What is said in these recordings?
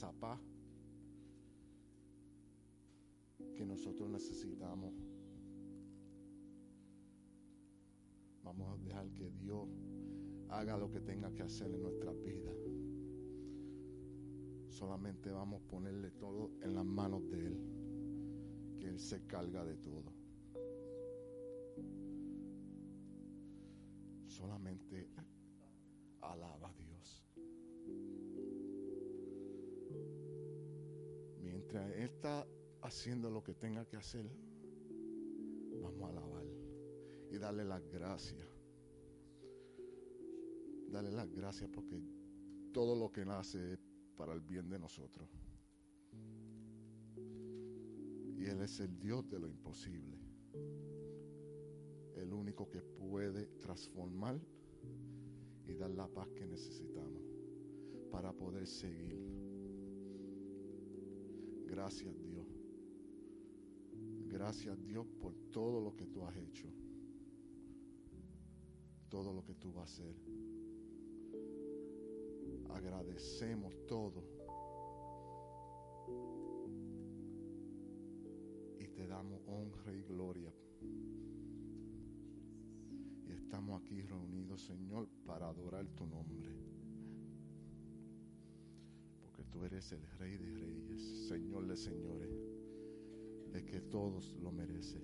esa paz que nosotros necesitamos. Vamos a dejar que Dios haga lo que tenga que hacer en nuestra vida. Solamente vamos a ponerle todo en las manos de Él, que Él se carga de todo. Solamente alaba a Dios. Él está haciendo lo que tenga que hacer, vamos a alabar y darle las gracias. Darle las gracias porque todo lo que nace es para el bien de nosotros. Y Él es el Dios de lo imposible. El único que puede transformar y dar la paz que necesitamos para poder seguir. Gracias Dios. Gracias Dios por todo lo que tú has hecho. Todo lo que tú vas a hacer. Agradecemos todo. Y te damos honra y gloria. Y estamos aquí reunidos, Señor, para adorar tu nombre. Tú eres el Rey de Reyes, Señor de Señores. Es que todos lo merecen.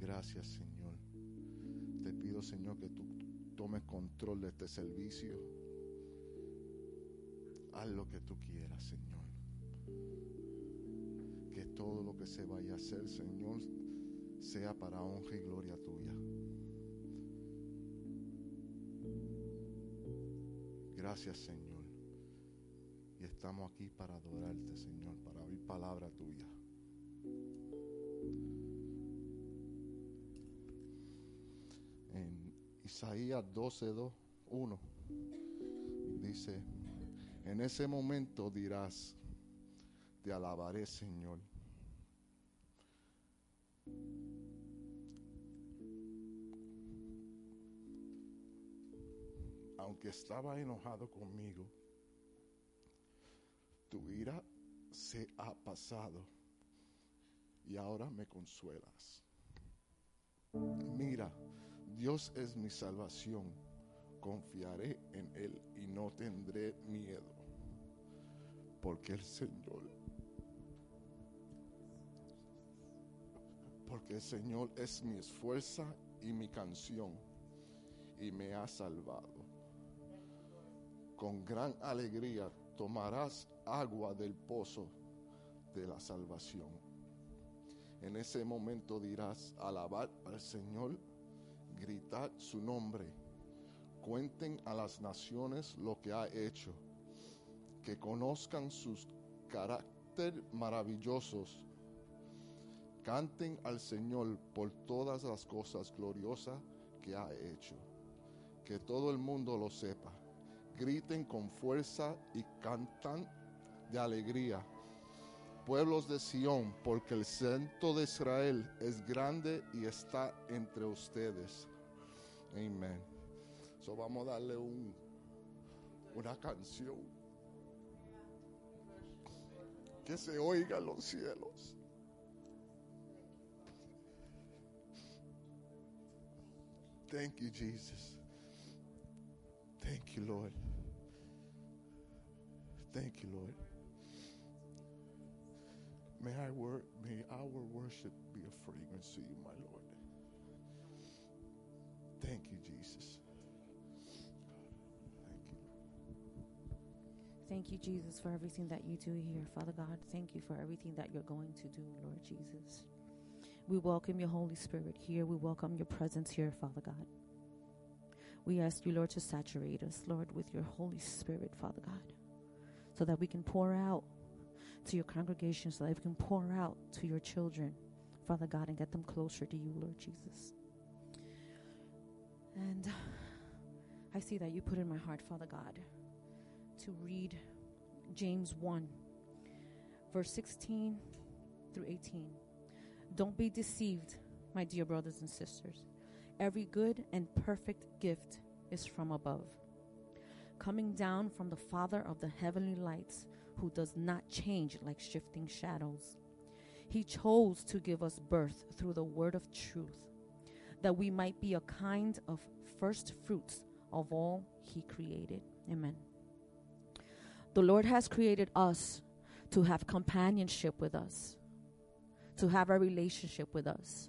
Gracias, Señor. Te pido, Señor, que tú tomes control de este servicio. Haz lo que tú quieras, Señor. Que todo lo que se vaya a hacer, Señor, sea para honra y gloria tuya. Gracias, Señor. Y estamos aquí para adorarte, Señor, para oír palabra tuya. En Isaías 12, 2, 1 dice, en ese momento dirás, te alabaré, Señor. Aunque estaba enojado conmigo, tu ira se ha pasado y ahora me consuelas. Mira, Dios es mi salvación, confiaré en Él y no tendré miedo, porque el Señor, porque el Señor es mi esfuerzo y mi canción y me ha salvado. Con gran alegría tomarás agua del pozo de la salvación. En ese momento dirás, alabad al Señor, gritad su nombre, cuenten a las naciones lo que ha hecho, que conozcan sus carácter maravillosos, canten al Señor por todas las cosas gloriosas que ha hecho, que todo el mundo lo sepa griten con fuerza y cantan de alegría. Pueblos de Sión, porque el santo de Israel es grande y está entre ustedes. Amén. So vamos a darle un, una canción que se oiga en los cielos. Thank you, Jesus. Thank you, Lord. Thank you, Lord. May, I wor- may our worship be a fragrance to you, my Lord. Thank you, Jesus. Thank you. Thank you, Jesus, for everything that you do here, Father God. Thank you for everything that you're going to do, Lord Jesus. We welcome your Holy Spirit here. We welcome your presence here, Father God. We ask you, Lord, to saturate us, Lord, with your Holy Spirit, Father God, so that we can pour out to your congregation, so that we can pour out to your children, Father God, and get them closer to you, Lord Jesus. And I see that you put in my heart, Father God, to read James 1, verse 16 through 18. Don't be deceived, my dear brothers and sisters. Every good and perfect gift is from above, coming down from the Father of the heavenly lights, who does not change like shifting shadows. He chose to give us birth through the word of truth, that we might be a kind of first fruits of all He created. Amen. The Lord has created us to have companionship with us, to have a relationship with us.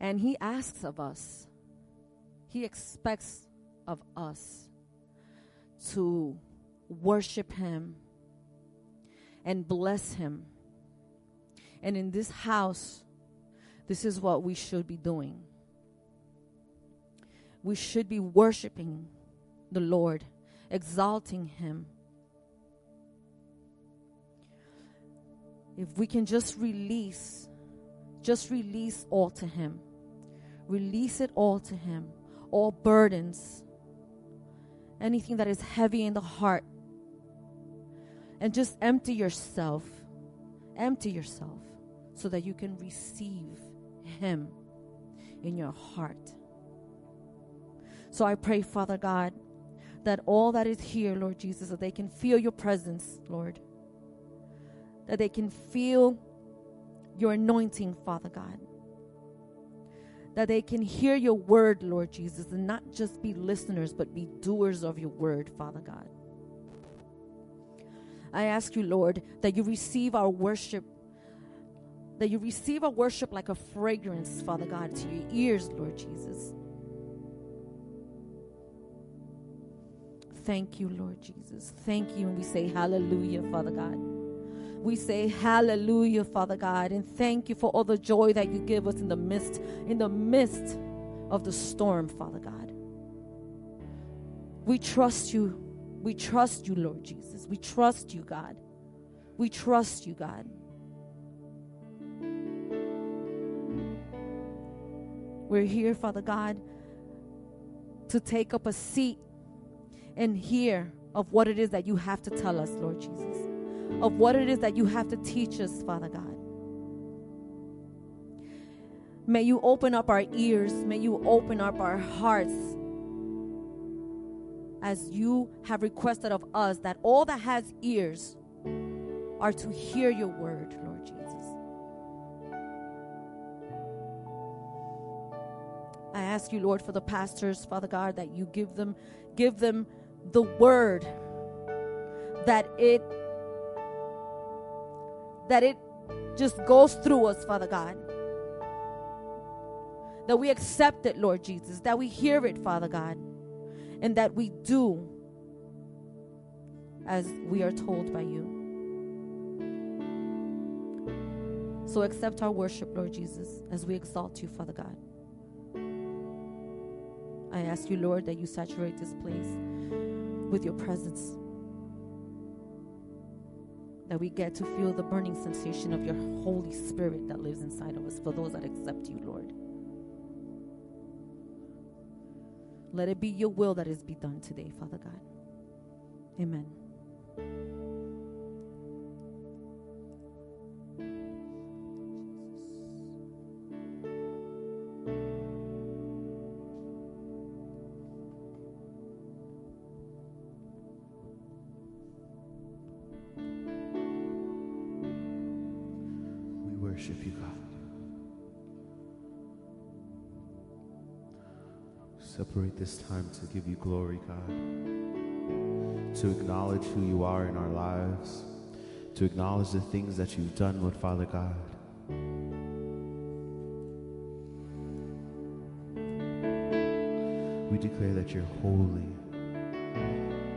And He asks of us, He expects of us to worship Him and bless Him. And in this house, this is what we should be doing. We should be worshiping the Lord, exalting Him. If we can just release, just release all to Him, release it all to Him, all burdens, anything that is heavy in the heart, and just empty yourself, empty yourself so that you can receive Him in your heart. So I pray, Father God, that all that is here, Lord Jesus, that they can feel your presence, Lord. That they can feel your anointing, Father God. That they can hear your word, Lord Jesus, and not just be listeners, but be doers of your word, Father God. I ask you, Lord, that you receive our worship, that you receive our worship like a fragrance, Father God, to your ears, Lord Jesus. Thank you, Lord Jesus. Thank you. And we say hallelujah, Father God. We say hallelujah, Father God. And thank you for all the joy that you give us in the midst, in the midst of the storm, Father God. We trust you. We trust you, Lord Jesus. We trust you, God. We trust you, God. We're here, Father God, to take up a seat and hear of what it is that you have to tell us, Lord Jesus, of what it is that you have to teach us, Father God. May you open up our ears, may you open up our hearts as you have requested of us that all that has ears are to hear your word, Lord Jesus. I ask you, Lord, for the pastors, Father God, that you give them give them the word that it that it just goes through us, Father God. That we accept it, Lord Jesus, that we hear it, Father God, and that we do as we are told by you. So accept our worship, Lord Jesus, as we exalt you, Father God. I ask you, Lord, that you saturate this place with your presence. That we get to feel the burning sensation of your Holy Spirit that lives inside of us for those that accept you, Lord. Let it be your will that is be done today, Father God. Amen. Worship you, God. Separate this time to give you glory, God. To acknowledge who you are in our lives. to acknowledge the things that you've done, Lord Father God. We declare that you're holy.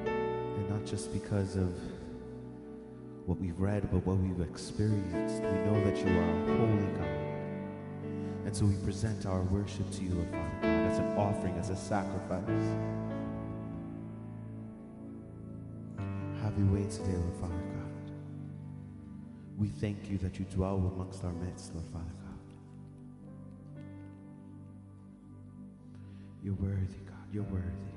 And not just because of what we've read, but what we've experienced. We know that you are holy God. And so we present our worship to you, Father God, as an offering, as a sacrifice. Have your way today, Lord Father God. We thank you that you dwell amongst our midst, Lord Father God. You're worthy, God. You're worthy.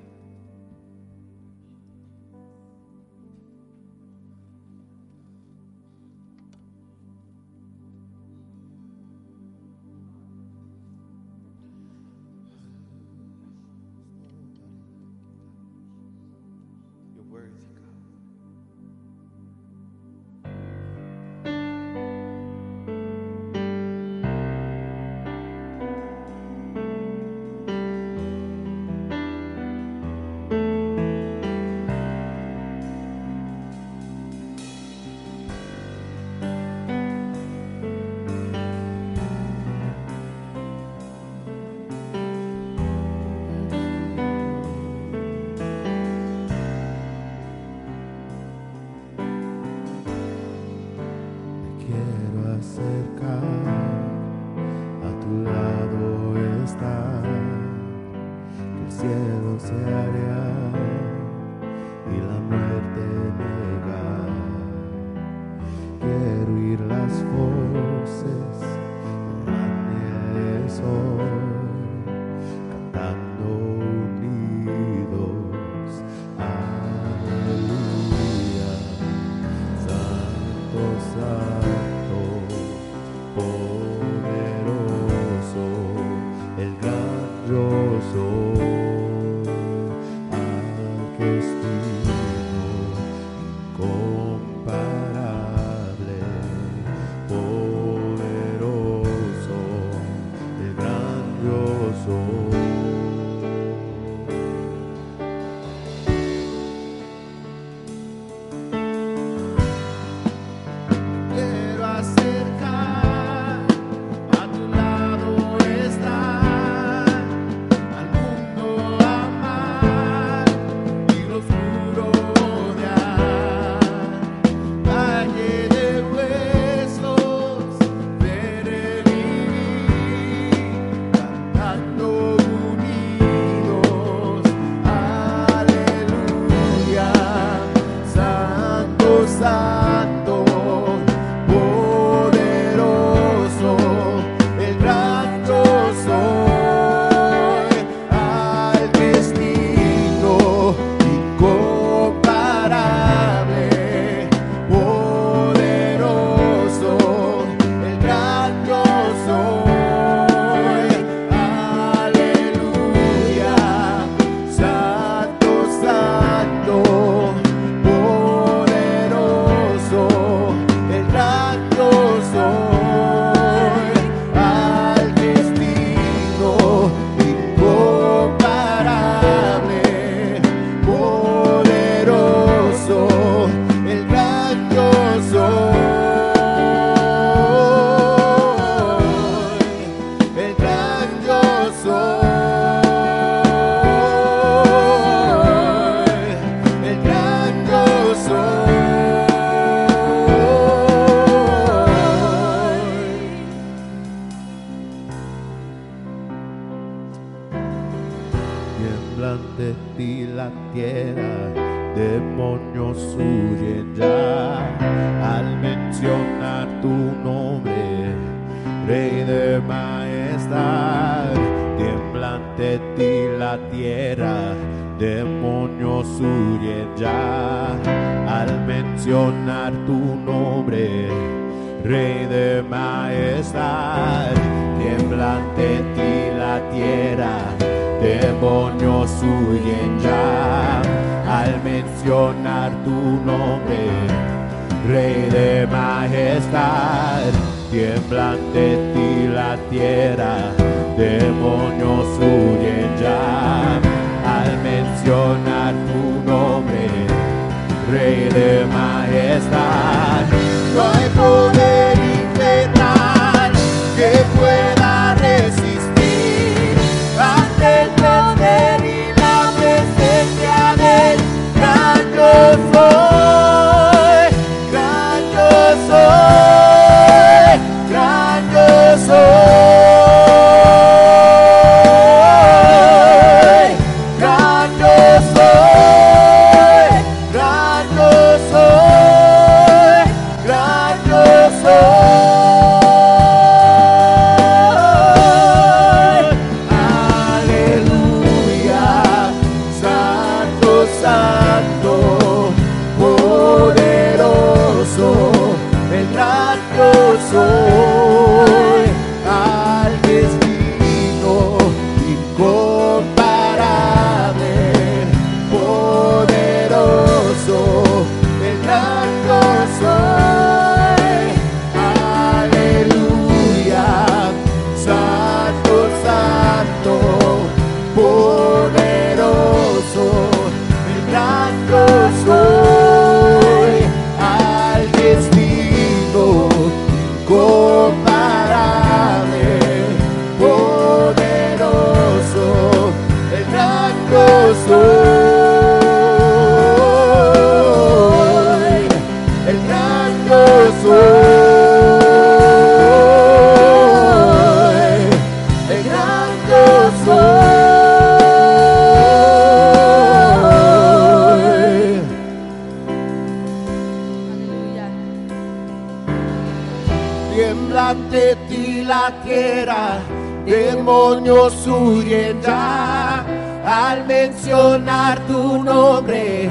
surgirá al mencionar tu nombre,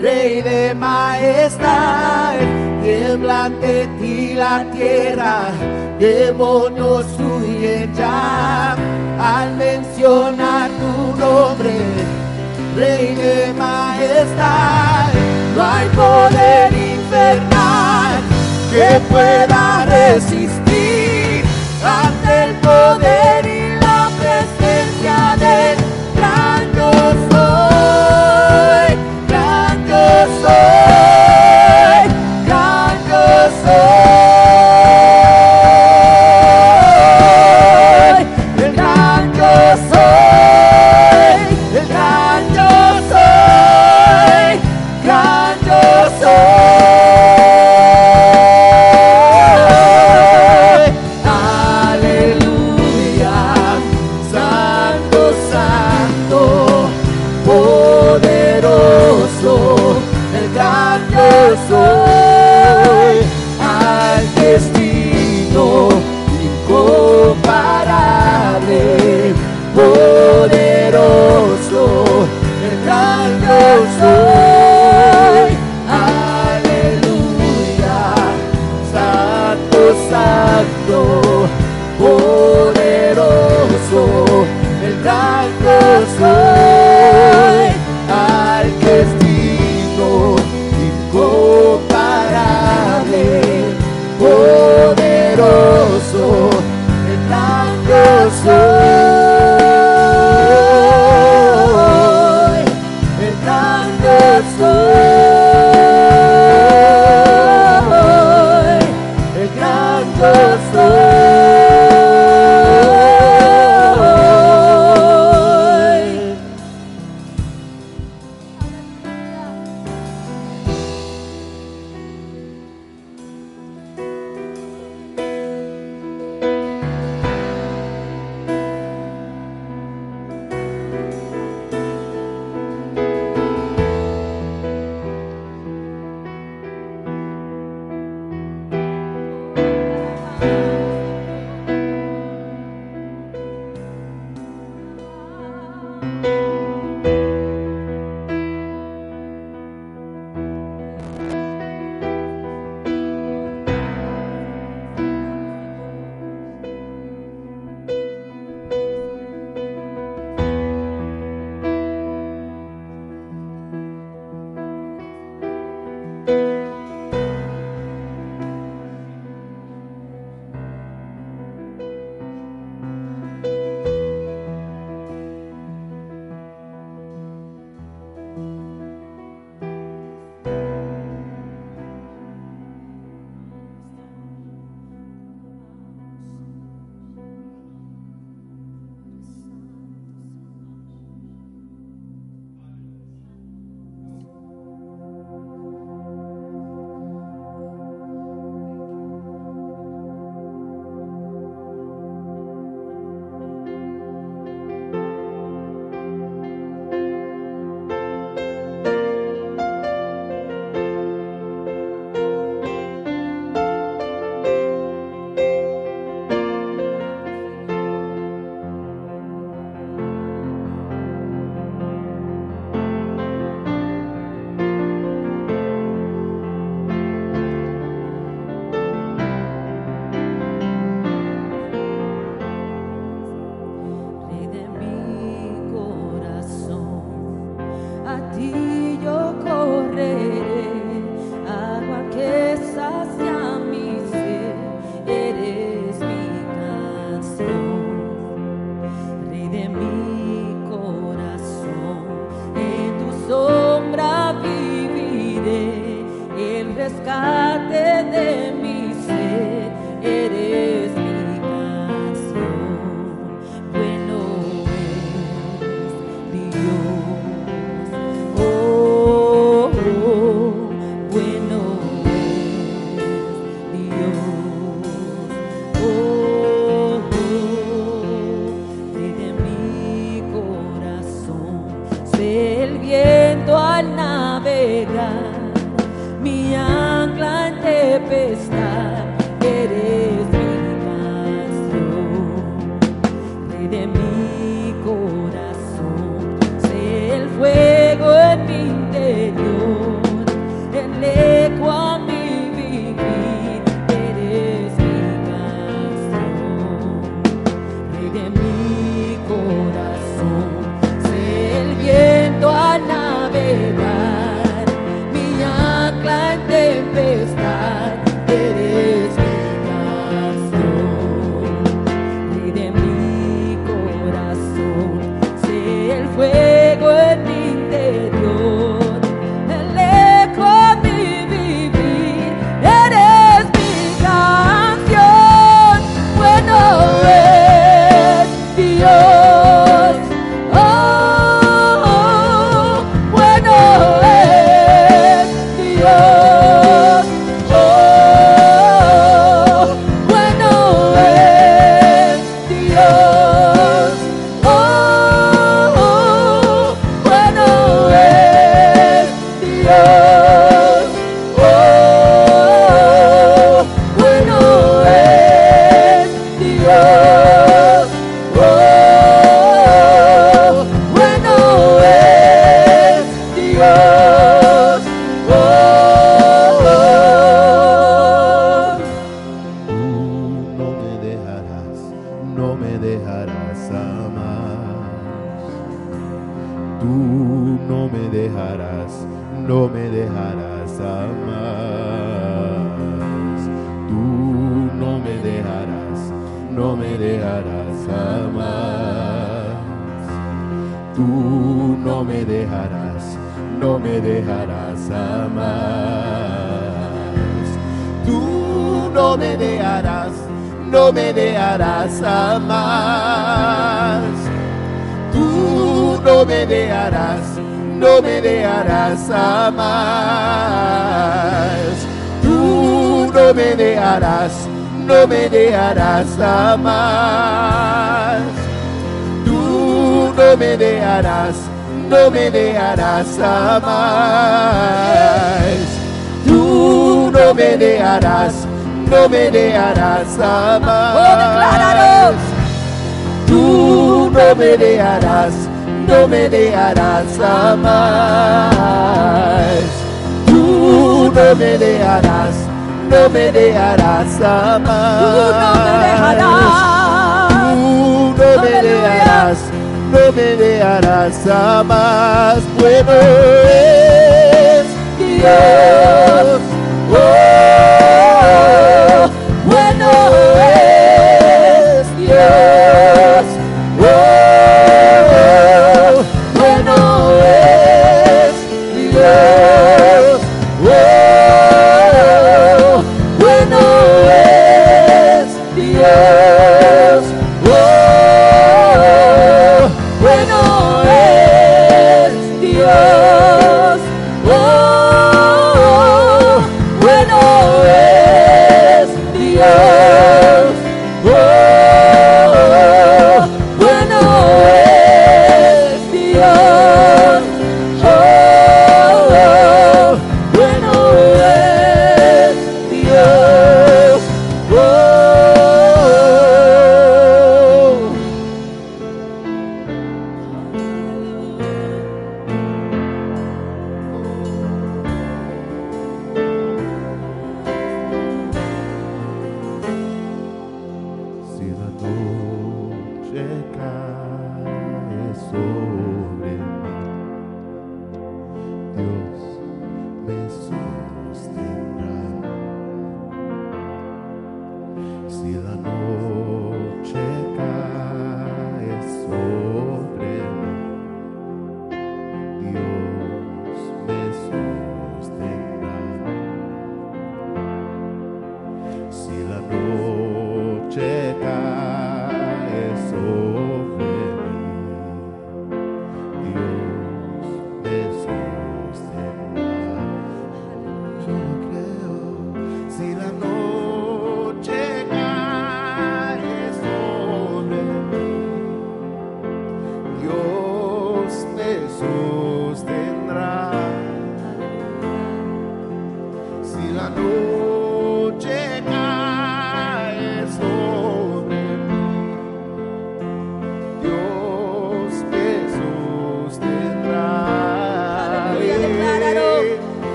Rey de Majestad. Tiembla ante ti la tierra, demonios huyen ya al mencionar tu nombre, Rey de Majestad. No hay poder infernal que pueda resistir tú no me dejarás, no me dejarás jamás. Tú no me dejarás, no me dejarás jamás. Tú no me dejarás, no me dejarás jamás. Tú no me dejarás, no me dejarás jamás no me dejarás, no me dejarás jamás. Tú no me dejarás, no me dejarás jamás. Tú no me dejarás, no me dejarás jamás. Tú no me dejarás, no me dejarás jamás. ¡Oh, decláralo! Tú no me dejarás no me dejarás jamás. No me dejarás, no me dejarás jamás. No me dejarás, tú no me dejarás, no me dejarás jamás. Bueno es Dios. Oh, bueno es Dios.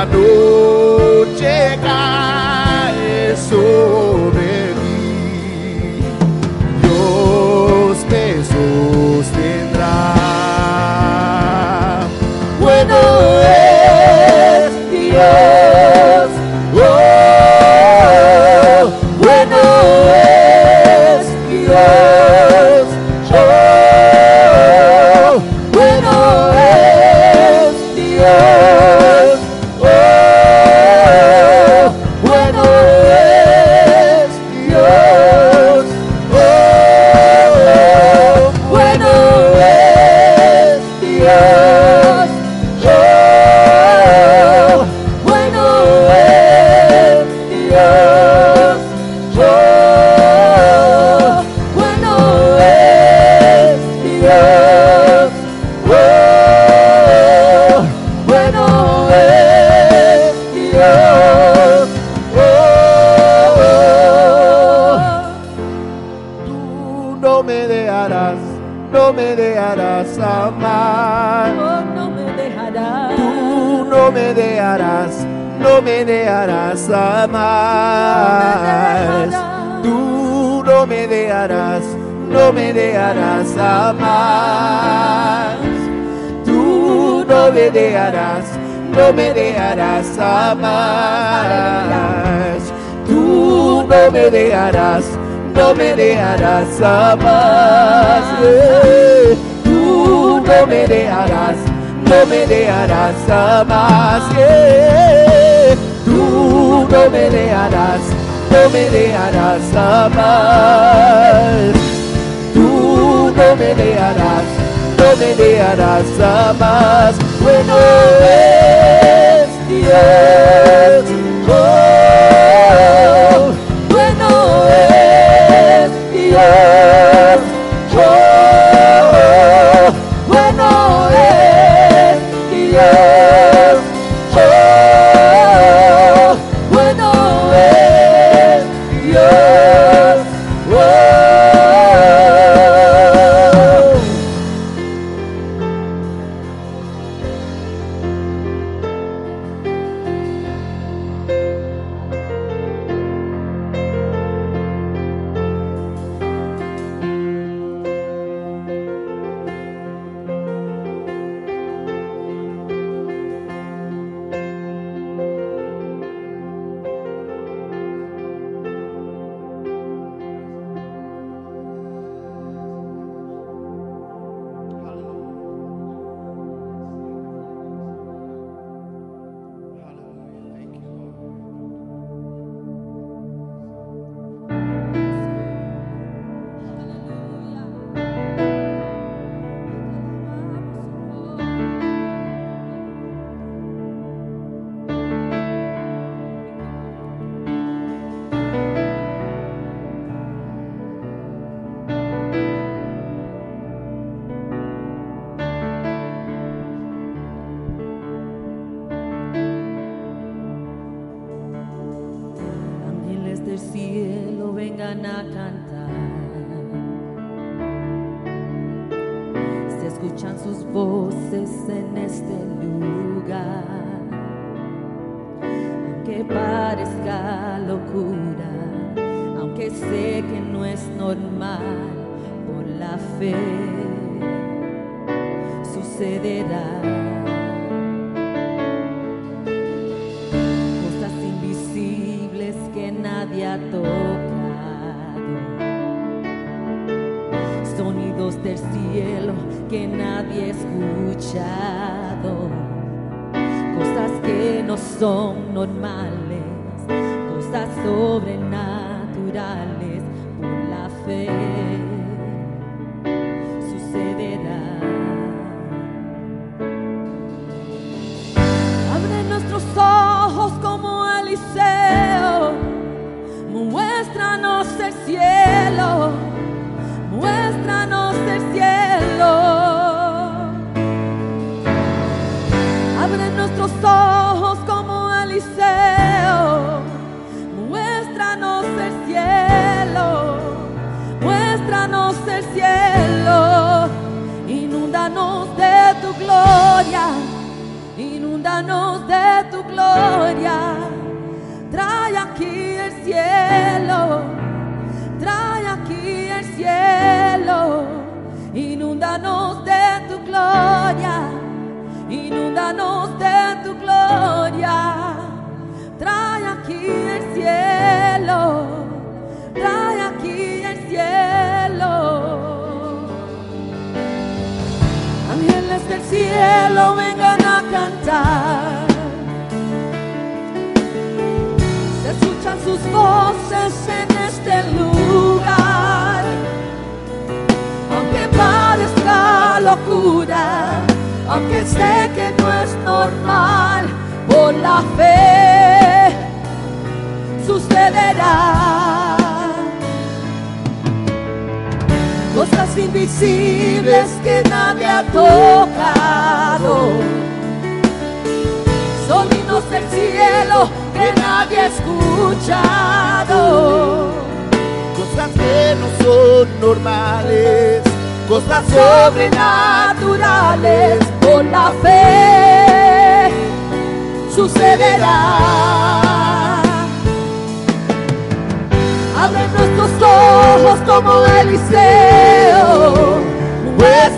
pecador. jamás. Tú no me dejarás, no me dejarás jamás. Tú no me dejarás, no me dejarás jamás. Tú no me dejarás, no me dejarás jamás. Tú no me dejarás, no me dejarás jamás. Yeah tú no me dejarás, no me dejarás jamás. Tú no me dejarás, no me dejarás jamás. Bueno es Dios. Oh, bueno es Dios. Oh, bueno es Dios.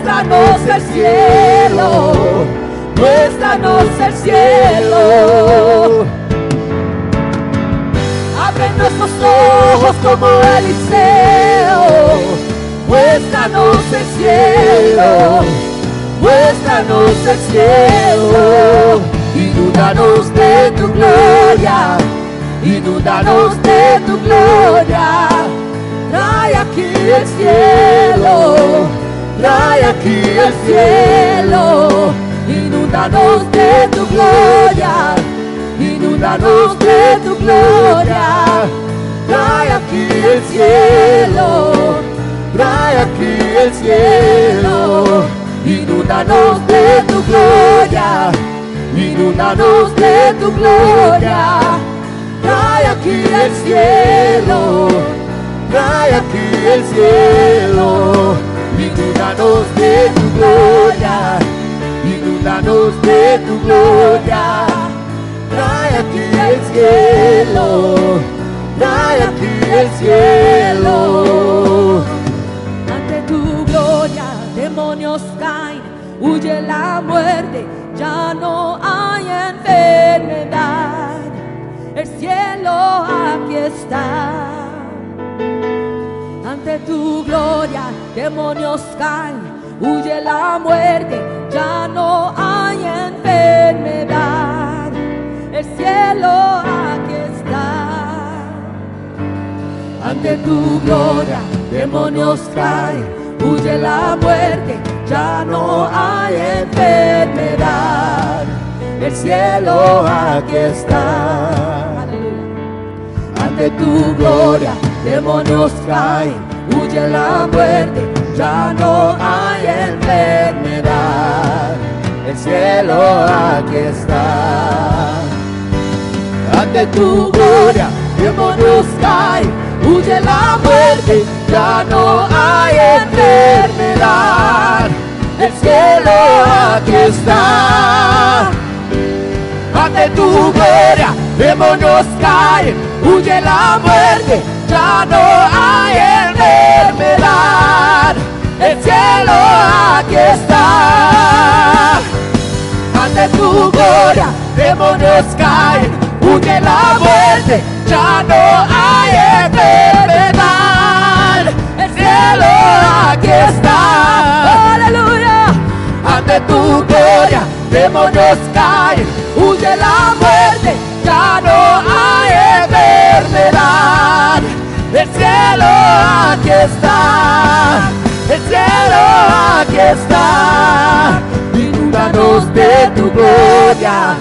muéstranos el cielo, muéstranos el cielo. Abre nuestros ojos como Eliseo, muéstranos el cielo, muéstranos el cielo. Inúndanos de tu gloria, inúndanos de tu gloria. Trae aquí el cielo trae aquí el cielo, inúndanos de tu gloria inúndanos de tu gloria. Trae aquí el cielo, trae aquí el cielo. Inúndanos de tu gloria, inúndanos de tu gloria. Trae aquí el cielo, trae aquí el cielo. Inúndanos de tu gloria, inúndanos de tu gloria trae aquí el cielo, trae aquí el cielo. Ante tu gloria, demonios caen, huye la muerte, ya no hay enfermedad. El cielo aquí está. Ante tu gloria, demonios caen, huye la muerte, ya no hay enfermedad el cielo aquí está. Ante tu gloria, demonios caen, huye la muerte, ya no hay enfermedad. El cielo aquí está. Ante tu gloria, demonios caen, huye la muerte, ya no hay enfermedad. El cielo aquí está ante tu gloria, demonios caen, huye la muerte, ya no hay enfermedad. El cielo aquí está. Ante tu gloria, demonios caen, huye la muerte, ya no hay enfermedad. El cielo aquí está. Ante tu gloria, demonios caen, huye la muerte, ya no hay enfermedad. El cielo aquí está, aleluya. Ante tu gloria, demonios caen, huye la muerte, ya no hay enfermedad. El cielo aquí está, el cielo aquí está, inúndanos de tu gloria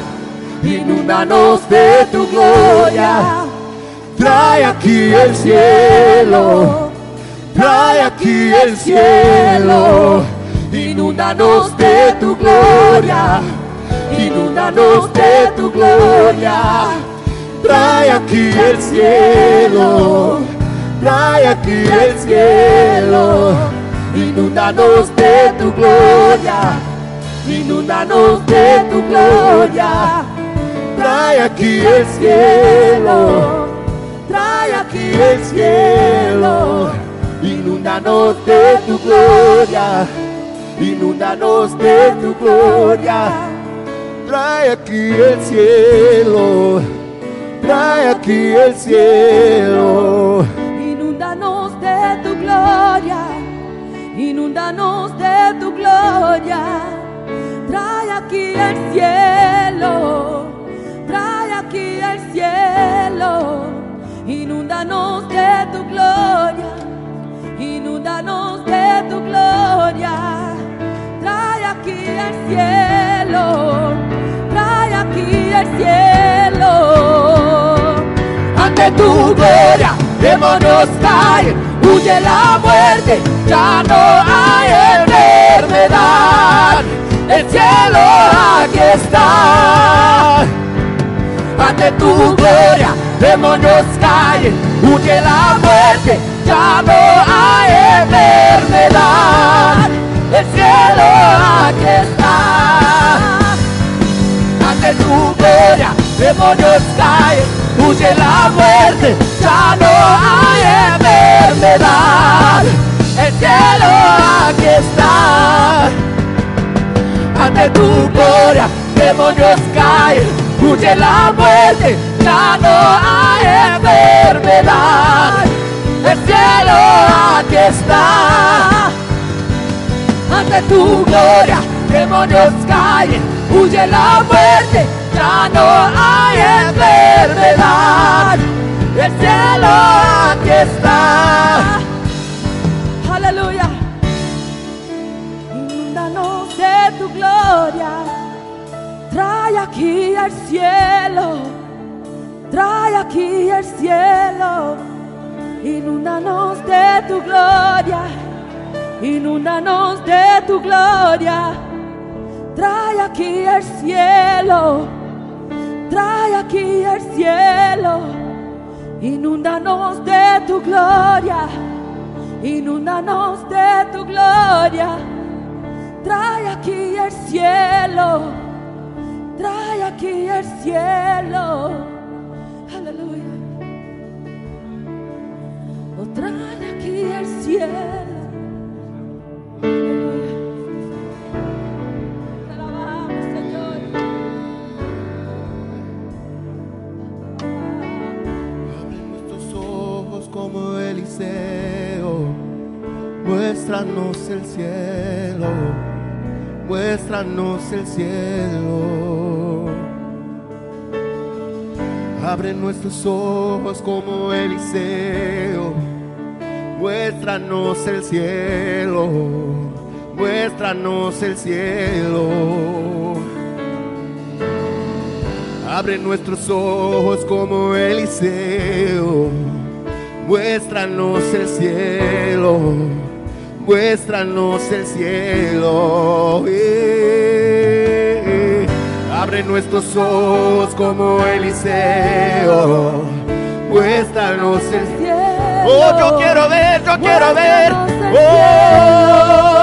inúndanos de tu gloria. Trae aquí el cielo, trae aquí el cielo, inúndanos de tu gloria, inúndanos de tu gloria. Trae aquí el cielo, trae aquí el cielo, inúndanos de tu gloria, inúndanos de tu gloria. Trae aquí el cielo, trae aquí el cielo, inúndanos de tu gloria, inúndanos de tu gloria, trae aquí el cielo, trae aquí el cielo, inúndanos de tu gloria, inúndanos de tu gloria, trae aquí el cielo aquí el cielo, inúndanos de tu gloria, inúndanos de tu gloria, trae aquí el cielo, trae aquí el cielo. Ante tu gloria, demonios caen, huye la muerte, ya no hay enfermedad. El cielo aquí está ante tu gloria, demonios caen, huye la muerte, ya no hay enfermedad. El cielo aquí está. Ante tu gloria, demonios caen, huye la muerte, ya no hay enfermedad. El cielo aquí está ante tu gloria, demonios caen, huye la muerte, ya no hay enfermedad. El cielo aquí está, ante tu gloria, demonios caen, huye la muerte, no hay enfermedad. El cielo aquí está. Aleluya. Inúndanos de tu gloria. Trae aquí el cielo. Trae aquí el cielo. Inúndanos de tu gloria. Inúndanos de tu gloria. Trae aquí el cielo. Trae aquí el cielo. Inúndanos de tu gloria. Inúndanos de tu gloria. Trae aquí el cielo. Trae aquí el cielo. Aleluya. Oh, trae aquí el cielo. Aleluya. Como Eliseo, muéstranos el cielo, muéstranos el cielo. Abre nuestros ojos como Eliseo, muéstranos el cielo, muéstranos el cielo. Abre nuestros ojos como Eliseo. Muéstranos el cielo. Muéstranos el cielo. Eh, Abre nuestros ojos como Eliseo. Muéstranos el cielo. Oh, yo quiero ver, yo quiero ver. Oh.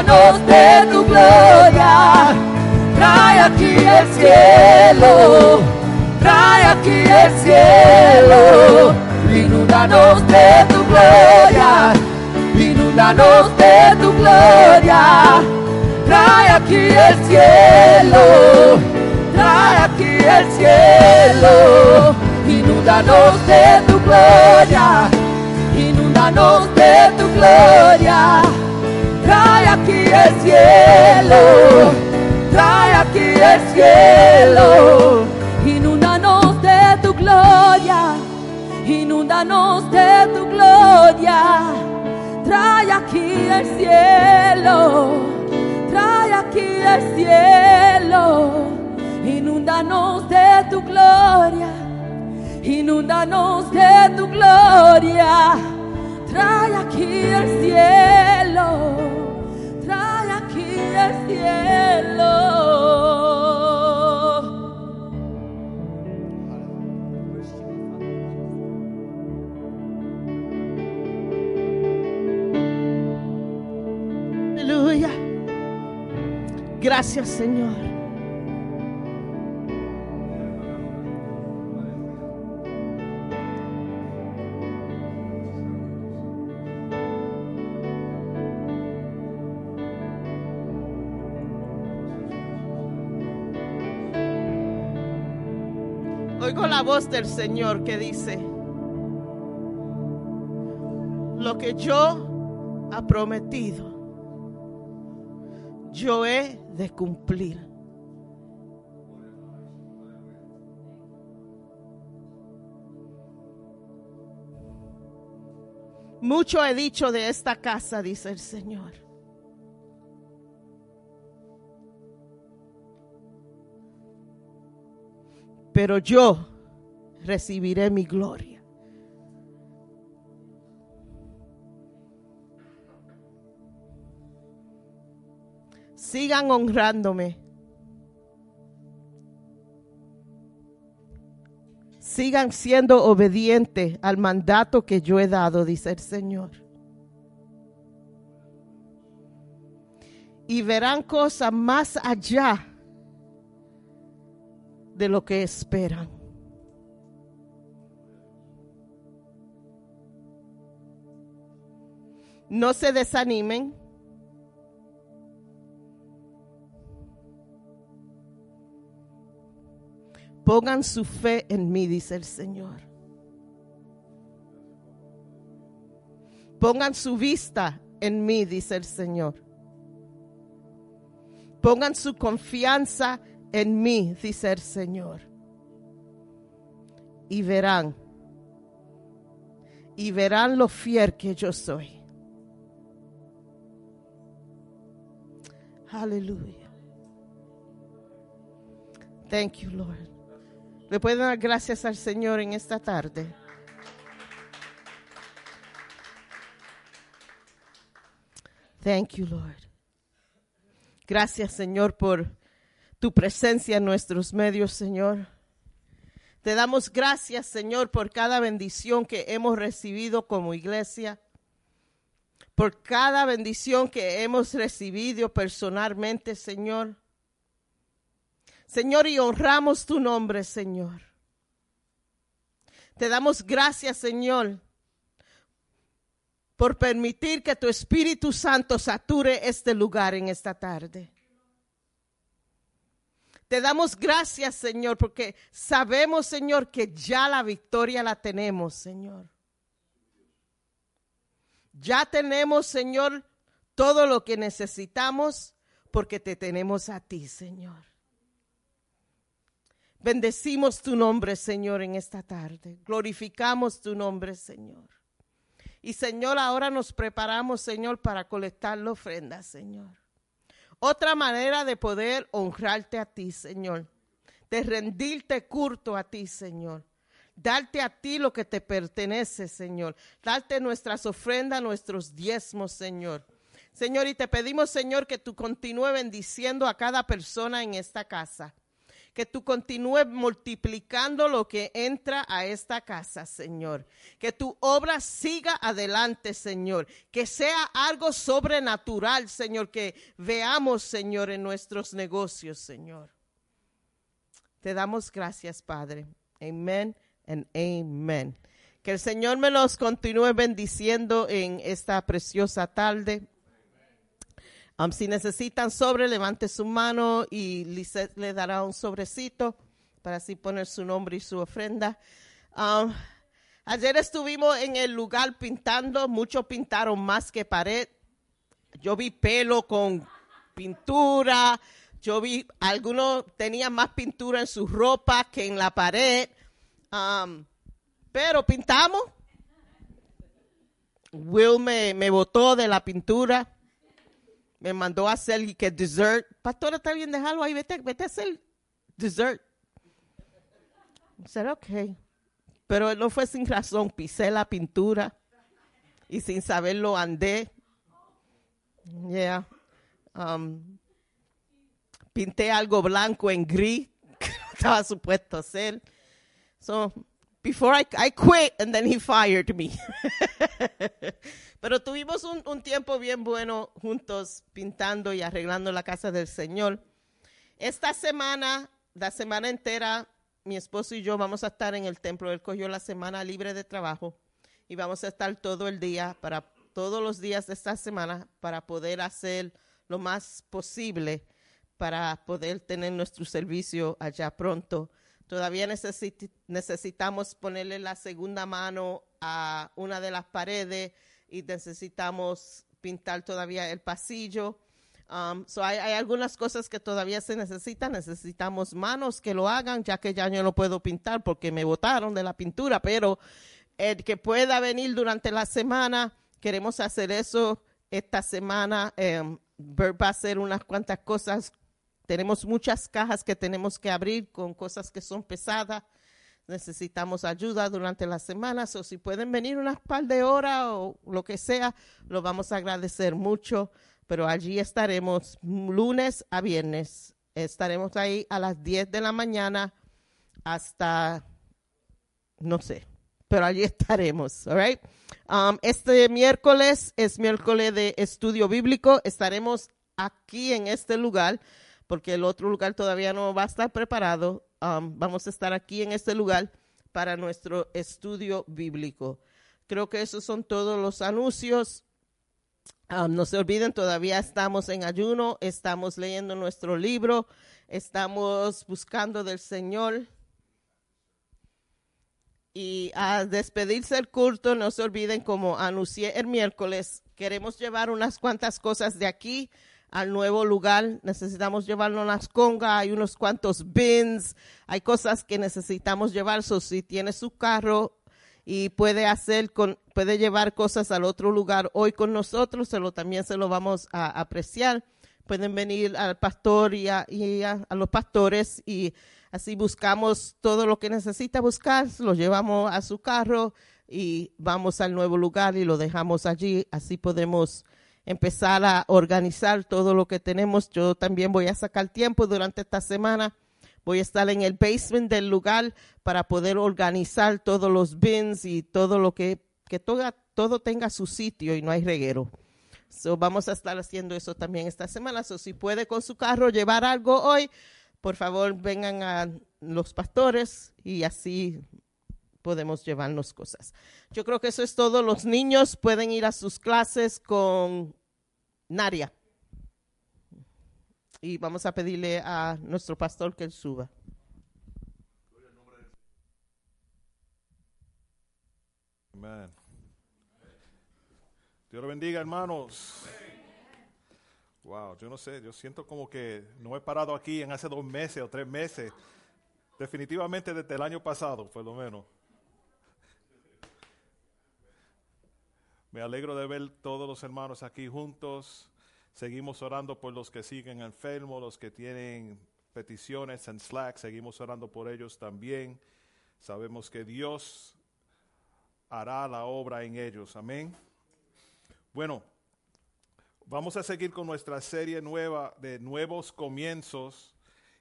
Inúndanos de tu gloria. Trae aquí el cielo, trae aquí el cielo, inúndanos de tu gloria inúndanos de tu gloria. Trae aquí el cielo, trae aquí el cielo. Inúndanos de tu gloria, inúndanos de tu gloria. Trae aquí el cielo, trae aquí el cielo. Inúndanos de tu gloria, inúndanos de tu gloria. Trae aquí el cielo, trae aquí el cielo. Inúndanos de tu gloria, inúndanos de tu gloria. Trae aquí el cielo, trae aquí el cielo. Aleluya. Gracias, Señor. La voz del Señor que dice, lo que yo ha prometido, yo he de cumplir. Mucho he dicho de esta casa, dice el Señor. pero yo recibiré mi gloria. Sigan honrándome. Sigan siendo obedientes al mandato que yo he dado, dice el Señor. Y verán cosas más allá de lo que esperan. No se desanimen. Pongan su fe en mí, dice el Señor. Pongan su vista en mí, dice el Señor. Pongan su confianza en mí, dice el Señor. Y verán, y verán lo fiel que yo soy. Aleluya. Thank you, Lord. Le pueden dar gracias al Señor en esta tarde. Thank you, Lord. Gracias, Señor, por tu presencia en nuestros medios, Señor. Te damos gracias, Señor, por cada bendición que hemos recibido como iglesia, por cada bendición que hemos recibido personalmente, Señor. Señor, y honramos tu nombre, Señor. Te damos gracias, Señor, por permitir que tu Espíritu Santo sature este lugar en esta tarde. Te damos gracias, Señor, porque sabemos, Señor, que ya la victoria la tenemos, Señor. Ya tenemos, Señor, todo lo que necesitamos porque te tenemos a ti, Señor. Bendecimos tu nombre, Señor, en esta tarde. Glorificamos tu nombre, Señor. Y Señor, ahora nos preparamos, Señor, para colectar la ofrenda, Señor. Otra manera de poder honrarte a ti, Señor. De rendirte curto a ti, Señor. Darte a ti lo que te pertenece, Señor. Darte nuestras ofrendas, nuestros diezmos, Señor. Señor, y te pedimos, Señor, que tú continúes bendiciendo a cada persona en esta casa que tú continúes multiplicando lo que entra a esta casa, Señor. Que tu obra siga adelante, Señor. Que sea algo sobrenatural, Señor, que veamos, Señor, en nuestros negocios, Señor. Te damos gracias, Padre. Amén and amén. Que el Señor me los continúe bendiciendo en esta preciosa tarde. Um, si necesitan sobre, levante su mano y Lisette le dará un sobrecito para así poner su nombre y su ofrenda. Um, ayer estuvimos en el lugar pintando, muchos pintaron más que pared. Yo vi pelo con pintura, yo vi, algunos tenían más pintura en su ropa que en la pared. Um, pero pintamos. Will me, me botó de la pintura me mandó a hacer que dessert. Pastora, está bien, déjalo ahí, vete, vete a hacer dessert. Será ok. Pero no fue sin razón, pisé la pintura y sin saberlo andé. Yeah. Um, pinté algo blanco en gris que no estaba supuesto hacer. So, before I, I quit and then he fired me. Pero tuvimos un, un, tiempo bien bueno juntos pintando y arreglando la casa del Señor. Esta semana, la semana entera, mi esposo y yo vamos a estar en el templo. Él cogió la semana libre de trabajo y vamos a estar todo el día, para todos los días de esta semana, para poder hacer lo más posible para poder tener nuestro servicio allá pronto. Todavía necesitamos ponerle la segunda mano a una de las paredes y necesitamos pintar todavía el pasillo. Um, so hay, algunas cosas que todavía se necesitan. Necesitamos manos que lo hagan, ya que ya yo no puedo pintar porque me botaron de la pintura, pero el que pueda venir durante la semana, queremos hacer eso esta semana. Um, va a hacer unas cuantas cosas tenemos muchas cajas que tenemos que abrir con cosas que son pesadas. Necesitamos ayuda durante las semanas o si pueden venir unas par de horas o lo que sea, lo vamos a agradecer mucho. Pero allí estaremos lunes a viernes. Estaremos ahí a las 10 de la mañana hasta, no sé, pero allí estaremos, all right? Um, este miércoles es miércoles de estudio bíblico. Estaremos aquí en este lugar porque el otro lugar todavía no va a estar preparado. Um, vamos a estar aquí en este lugar para nuestro estudio bíblico. Creo que esos son todos los anuncios. Um, no se olviden, todavía estamos en ayuno, estamos leyendo nuestro libro, estamos buscando del Señor. Y a despedirse el culto, no se olviden, como anuncié el miércoles, queremos llevar unas cuantas cosas de aquí al nuevo lugar. Necesitamos llevarnos las congas, hay unos cuantos bins, hay cosas que necesitamos llevar. So, si tiene su carro y puede hacer con, puede llevar cosas al otro lugar hoy con nosotros, se lo, también se lo vamos a apreciar. Pueden venir al pastor y a, a los pastores y Así buscamos todo lo que necesita buscar, lo llevamos a su carro y vamos al nuevo lugar y lo dejamos allí. Así podemos empezar a organizar todo lo que tenemos. Yo también voy a sacar tiempo durante esta semana. Voy a estar en el basement del lugar para poder organizar todos los bins y todo lo que, que todo, todo tenga su sitio y no hay reguero. So, vamos a estar haciendo eso también esta semana. So, si puede con su carro llevar algo hoy, por favor vengan a los pastores y así podemos llevarnos cosas. Yo creo que eso es todo. Los niños pueden ir a sus clases con Naria. Y vamos a pedirle a nuestro pastor que él suba. Amén. Dios lo bendiga, hermanos. Wow, yo no sé, yo siento como que no he parado aquí en hace dos meses o tres meses. Definitivamente desde el año pasado, por lo menos. Me alegro de ver todos los hermanos aquí juntos. Seguimos orando por los que siguen enfermos, los que tienen peticiones en Slack. Seguimos orando por ellos también. Sabemos que Dios hará la obra en ellos. Amén. Bueno, Vamos a seguir con nuestra serie nueva de nuevos comienzos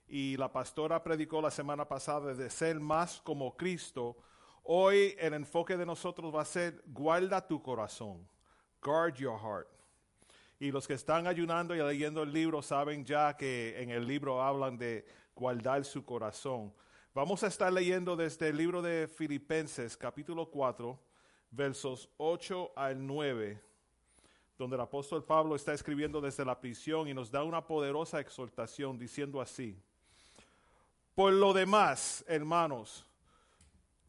y la pastora predicó la semana pasada de ser más como Cristo. Hoy el enfoque de nosotros va a ser guarda tu corazón, guard your heart. Y los que están ayunando y leyendo el libro saben ya que en el libro hablan de guardar su corazón. Vamos a estar leyendo desde el libro de Filipenses capítulo 4 versos 8 al 9 donde el apóstol Pablo está escribiendo desde la prisión y nos da una poderosa exhortación diciendo así, por lo demás, hermanos,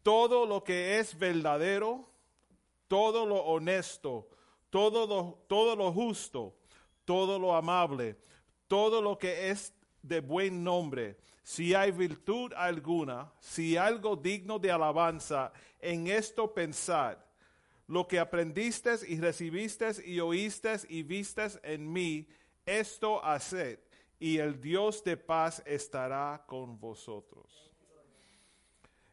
todo lo que es verdadero, todo lo honesto, todo lo, todo lo justo, todo lo amable, todo lo que es de buen nombre, si hay virtud alguna, si algo digno de alabanza, en esto pensad lo que aprendiste y recibiste y oíste y viste en mí, esto haced, y el Dios de paz estará con vosotros.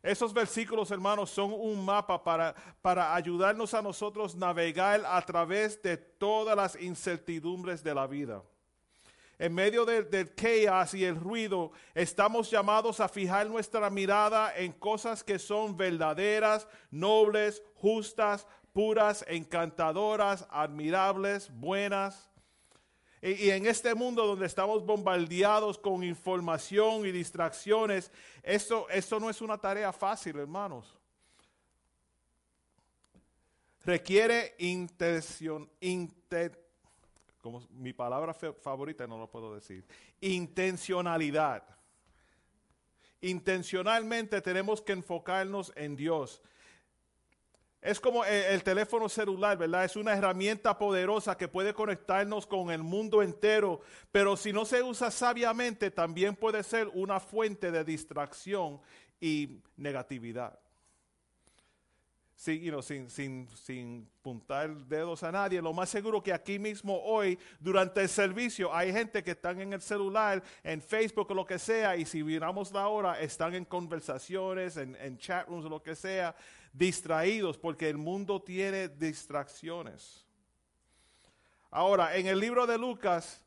Esos versículos, hermanos, son un mapa para, para ayudarnos a nosotros navegar a través de todas las incertidumbres de la vida. En medio del, del y el ruido, estamos llamados a fijar nuestra mirada en cosas que son verdaderas, nobles, justas, puras, encantadoras, admirables, buenas. Y, en este mundo donde estamos bombardeados con información y distracciones, esto, esto no es una tarea fácil, hermanos. Requiere intención, como mi palabra favorita no lo puedo decir, intencionalidad. Intencionalmente tenemos que enfocarnos en Dios. Es como el, teléfono celular, ¿verdad? Es una herramienta poderosa que puede conectarnos con el mundo entero, pero si no se usa sabiamente, también puede ser una fuente de distracción y negatividad. sí, you know, sin, sin, sin puntar dedos a nadie, lo más seguro que aquí mismo hoy, durante el servicio, hay gente que están en el celular, en Facebook o lo que sea, y si miramos la hora, están en conversaciones, en, en chat rooms o lo que sea, distraídos, porque el mundo tiene distracciones. Ahora, en el libro de Lucas,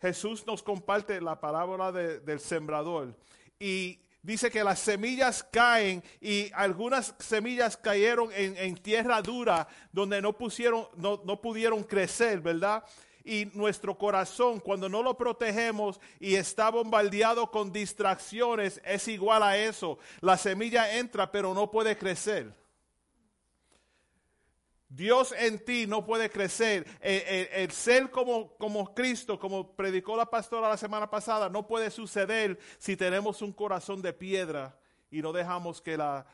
Jesús nos comparte la parábola de- del sembrador. Y dice que las semillas caen y algunas semillas cayeron en, en tierra dura donde no, pusieron, no, no pudieron crecer, ¿verdad? Y nuestro corazón, cuando no lo protegemos y está bombardeado con distracciones, es igual a eso. La semilla entra pero no puede crecer. Dios en ti no puede crecer. Eh, eh, el ser como, como Cristo, como predicó la pastora la semana pasada, no puede suceder si tenemos un corazón de piedra y no dejamos que la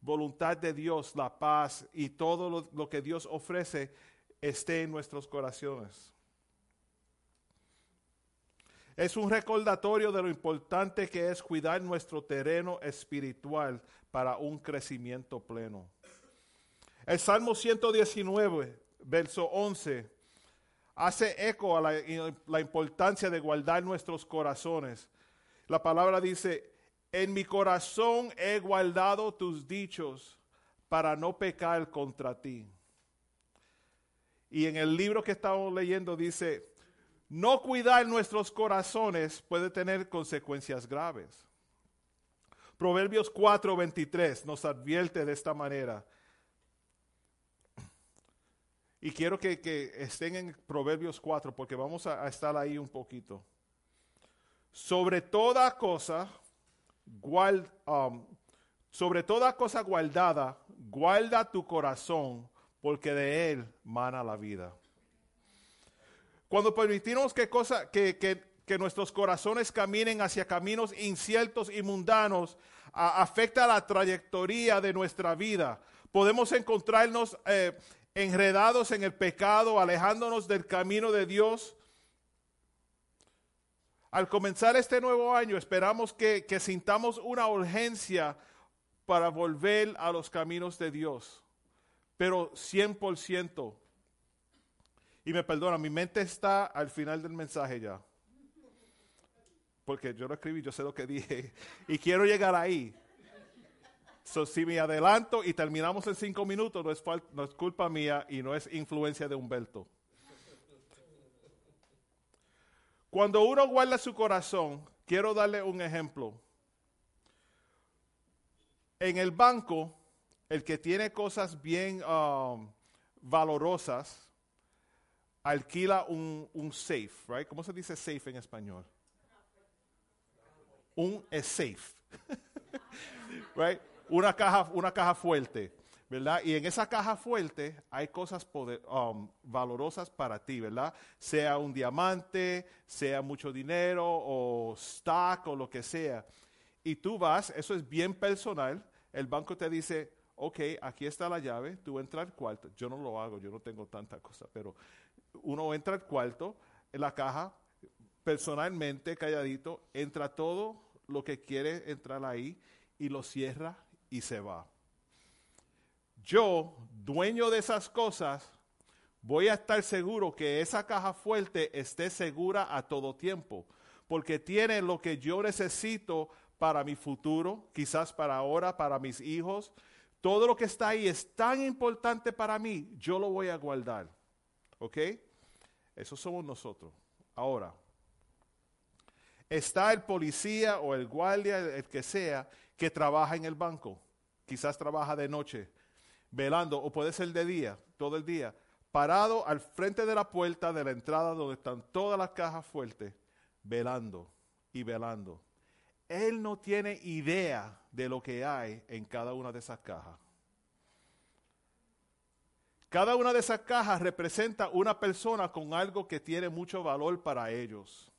voluntad de Dios, la paz y todo lo, lo que Dios ofrece esté en nuestros corazones. Es un recordatorio de lo importante que es cuidar nuestro terreno espiritual para un crecimiento pleno. El Salmo 119, verso 11, hace eco a la, la importancia de guardar nuestros corazones. La palabra dice, en mi corazón he guardado tus dichos para no pecar contra ti. Y en el libro que estamos leyendo dice, no cuidar nuestros corazones puede tener consecuencias graves. Proverbios 4:23 nos advierte de esta manera. Y quiero que, estén en Proverbios 4 porque vamos a, a estar ahí un poquito. Sobre toda cosa, guard- um, sobre toda cosa guardada, guarda tu corazón, porque de él mana la vida. Cuando permitimos que, que, que- que nuestros corazones caminen hacia caminos inciertos y mundanos, afecta la trayectoria de nuestra vida. Podemos encontrarnos eh, enredados en el pecado, alejándonos del camino de Dios. Al comenzar este nuevo año, esperamos que, que sintamos una urgencia para volver a los caminos de Dios, pero 100%. Y me perdona, mi mente está al final del mensaje ya. Porque yo lo escribí, yo sé lo que dije. Y quiero llegar ahí. Si me adelanto y terminamos en cinco minutos, no es, no es culpa mía y no es influencia de Humberto. Cuando uno guarda su corazón, quiero darle un ejemplo. En el banco, el que tiene cosas bien um, valorosas, alquila un, un safe, right? ¿Cómo se dice safe en español? Un safe, right? Una caja, una caja fuerte, ¿verdad? Y en esa caja fuerte hay cosas poder- um, valorosas para ti, ¿verdad? Sea un diamante, sea mucho dinero o stock o lo que sea. Y tú vas, eso es bien personal, el banco te dice, ok, aquí está la llave, tú entras al cuarto. Yo no lo hago, yo no tengo tanta cosa, pero uno entra al cuarto, en la caja, personalmente, calladito, entra todo lo que quiere entrar ahí y lo cierra y se va. Yo, dueño de esas cosas, voy a estar seguro que esa caja fuerte esté segura a todo tiempo, porque tiene lo que yo necesito para mi futuro, quizás para ahora, para mis hijos. Todo lo que está ahí es tan importante para mí, yo lo voy a guardar. ¿Ok? Eso somos nosotros. Ahora, está el policía o el guardia, el que sea, que trabaja en el banco. Quizás trabaja de noche, velando, o puede ser de día, todo el día, parado al frente de la puerta de la entrada donde están todas las cajas fuertes, velando y velando. Él no tiene idea de lo que hay en cada una de esas cajas. Cada una de esas cajas representa una persona con algo que tiene mucho valor para ellos.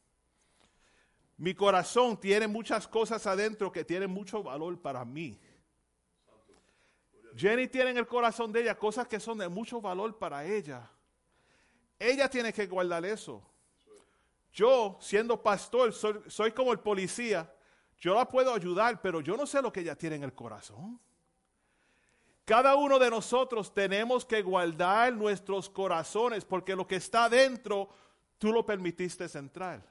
Mi corazón tiene muchas cosas adentro que tienen mucho valor para mí. Jenny tiene en el corazón de ella cosas que son de mucho valor para ella. Ella tiene que guardar eso. Yo, siendo pastor, soy, soy como el policía. Yo la puedo ayudar, pero yo no sé lo que ella tiene en el corazón. Cada uno de nosotros tenemos que guardar nuestros corazones porque lo que está dentro, tú lo permitiste entrar.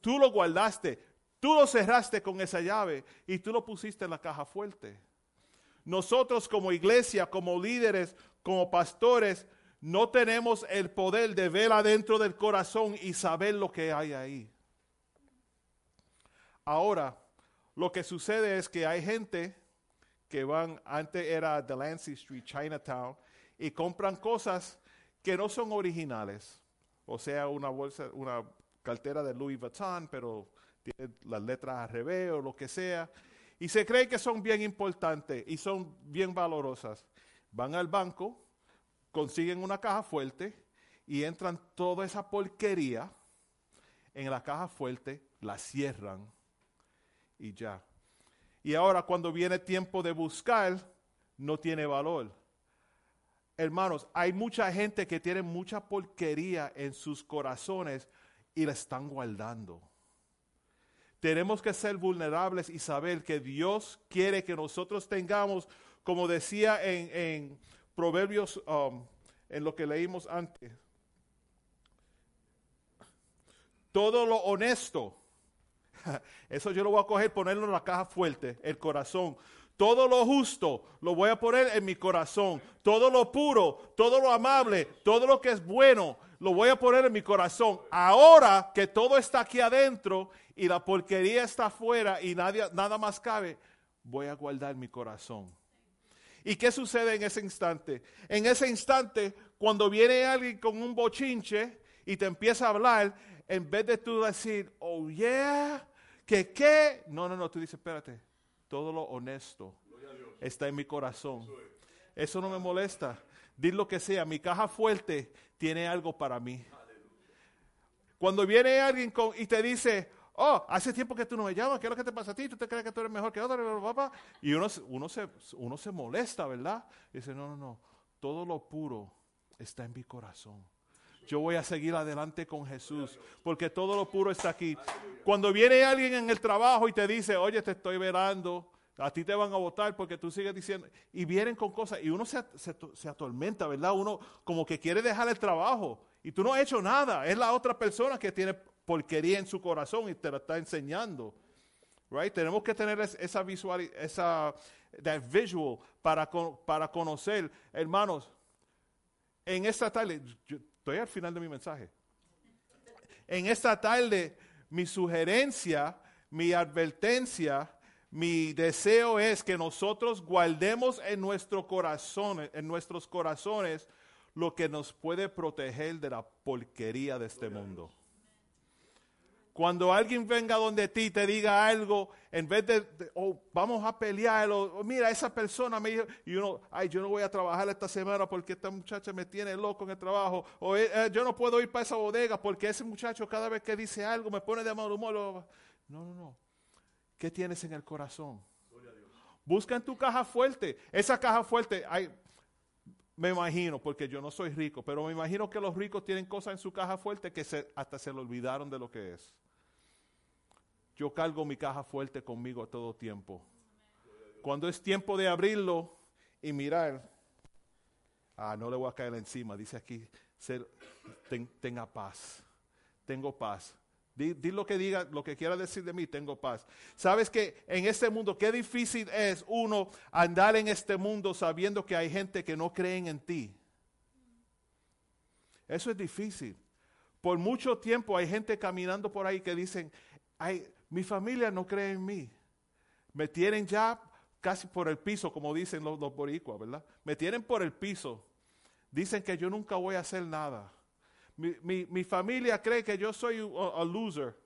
Tú lo guardaste, tú lo cerraste con esa llave y tú lo pusiste en la caja fuerte. Nosotros como iglesia, como líderes, como pastores, no tenemos el poder de ver adentro del corazón y saber lo que hay ahí. Ahora, lo que sucede es que hay gente que van, antes era Delancey Street, Chinatown, y compran cosas que no son originales. O sea, una bolsa, una cartera de Louis Vuitton, pero tiene las letras al revés o lo que sea. Y se cree que son bien importantes y son bien valorosas. Van al banco, consiguen una caja fuerte y entran toda esa porquería en la caja fuerte, la cierran y ya. Y ahora cuando viene tiempo de buscar, no tiene valor. Hermanos, hay mucha gente que tiene mucha porquería en sus corazones y la están guardando. Tenemos que ser vulnerables y saber que Dios quiere que nosotros tengamos, como decía en, Proverbios, um, en lo que leímos antes, todo lo honesto. Eso yo lo voy a coger, ponerlo en la caja fuerte, el corazón. Todo lo justo lo voy a poner en mi corazón. Todo lo puro, todo lo amable, todo lo que es bueno, lo voy a poner en mi corazón. Ahora que todo está aquí adentro y la porquería está afuera y nadie, nada más cabe, voy a guardar mi corazón. ¿Y qué sucede en ese instante? En ese instante, cuando viene alguien con un bochinche y te empieza a hablar, en vez de tú decir, oh yeah, que qué, no, no, no, tú dices, espérate, todo lo honesto está en mi corazón. Eso no me molesta. Di lo que sea, mi caja fuerte tiene algo para mí. Cuando viene alguien con, y te dice, oh, hace tiempo que tú no me llamas, ¿qué es lo que te pasa a ti? ¿Tú te crees que tú eres mejor que otro? Papá? Y uno, uno, se, uno se molesta, ¿verdad? dice, no, no, no, todo lo puro está en mi corazón. Yo voy a seguir adelante con Jesús, porque todo lo puro está aquí. Cuando viene alguien en el trabajo y te dice, oye, te estoy verando, a ti te van a votar porque tú sigues diciendo, y vienen con cosas, y uno se, se, se atormenta, ¿verdad? Uno como que quiere dejar el trabajo, y tú no has hecho nada, es la otra persona que tiene porquería en su corazón y te la está enseñando. Right? Tenemos que tener esa visual, esa visual para, para conocer, hermanos. En esta tarde, estoy al final de mi mensaje. En esta tarde, mi sugerencia, mi advertencia, mi deseo es que nosotros guardemos en nuestro corazón, en nuestros corazones, lo que nos puede proteger de la porquería de este mundo. Cuando alguien venga donde ti y te diga algo, en vez de, oh, vamos a pelear, o mira, esa persona me dijo, y uno, ay, yo no voy a trabajar esta semana porque esta muchacha me tiene loco en el trabajo, o eh, eh, yo no puedo ir para esa bodega porque ese muchacho cada vez que dice algo me pone de mal humor. No, no, no. ¿Qué tienes en el corazón? Busca en tu caja fuerte. Esa caja fuerte, hay, me imagino, porque yo no soy rico, pero me imagino que los ricos tienen cosas en su caja fuerte que hasta se le olvidaron de lo que es. Yo cargo mi caja fuerte conmigo todo tiempo. Cuando es tiempo de abrirlo y mirar, ah, no le voy a caer encima, dice aquí, tenga paz, tengo paz. Di, lo que diga, lo que quiera decir de mí, tengo paz. Sabes que en este mundo, qué difícil es uno andar en este mundo sabiendo que hay gente que no creen en ti. Eso es difícil. Por mucho tiempo hay gente caminando por ahí que dicen, ay, mi familia no cree en mí. Me tienen ya casi por el piso, como dicen los, los boricuas, ¿verdad? Me tienen por el piso. Dicen que yo nunca voy a hacer nada. Mi, mi, familia cree que yo soy un loser.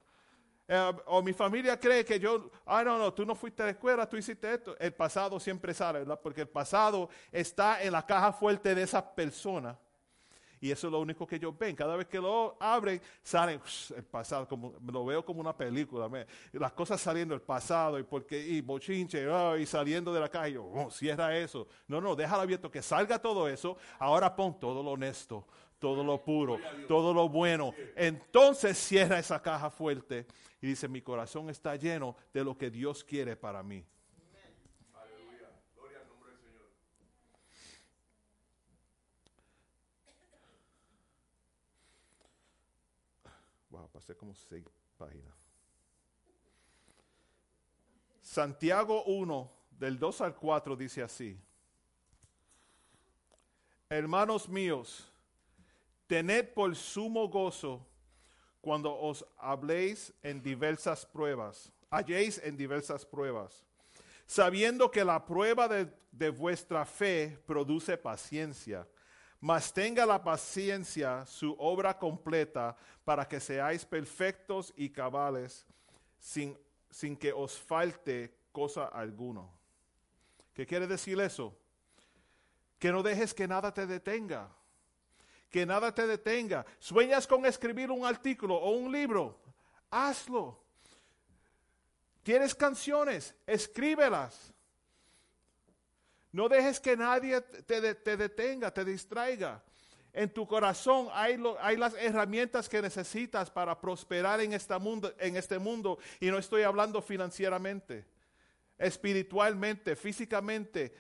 Eh, o mi familia cree que yo, ah, no, no, tú no fuiste a la escuela, tú hiciste esto. El pasado siempre sale, ¿verdad? Porque el pasado está en la caja fuerte de esa persona. Y eso es lo único que ellos ven. Cada vez que lo abren, salen el pasado, como, lo veo como una película. las cosas saliendo del pasado y porque y bochinche oh, y saliendo de la calle. Oh, cierra eso. No, no, déjalo abierto, que salga todo eso. Ahora pon todo lo honesto, todo lo puro, todo lo bueno. Entonces cierra esa caja fuerte y dice, mi corazón está lleno de lo que Dios quiere para mí. Seis páginas. Santiago 1, del 2 al 4, dice así. Hermanos míos, tened por sumo gozo cuando os habléis en diversas pruebas, halléis en diversas pruebas, sabiendo que la prueba de, de vuestra fe produce paciencia. Mas tenga la paciencia su obra completa para que seáis perfectos y cabales sin, sin que os falte cosa alguna. ¿Qué quiere decir eso? Que no dejes que nada te detenga. Que nada te detenga. Sueñas con escribir un artículo o un libro. Hazlo. ¿Quieres canciones? Escríbelas. No dejes que nadie te, te detenga, te distraiga. En tu corazón hay, lo, hay, las herramientas que necesitas para prosperar en, mundo, en este mundo. Y no estoy hablando financieramente, espiritualmente, físicamente.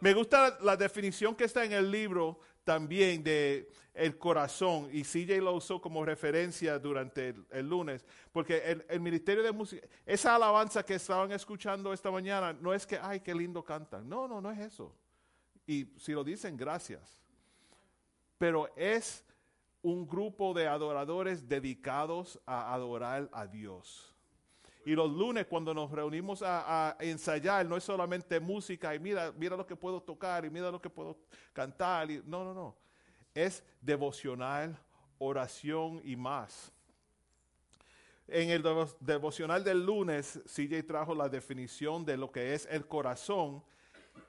Me gusta la definición que está en el libro también de el corazón, y CJ lo usó como referencia durante el, lunes, porque el, el, ministerio de música, esa alabanza que estaban escuchando esta mañana, no es que, ay, qué lindo cantan, no, no, no es eso. Y si lo dicen, gracias. Pero es un grupo de adoradores dedicados a adorar a Dios. Y los lunes cuando nos reunimos a, ensayar, no es solamente música y mira, mira lo que puedo tocar y mira lo que puedo cantar. Y, no, no, no. Es devocional, oración y más. En el devocional del lunes, CJ trajo la definición de lo que es el corazón,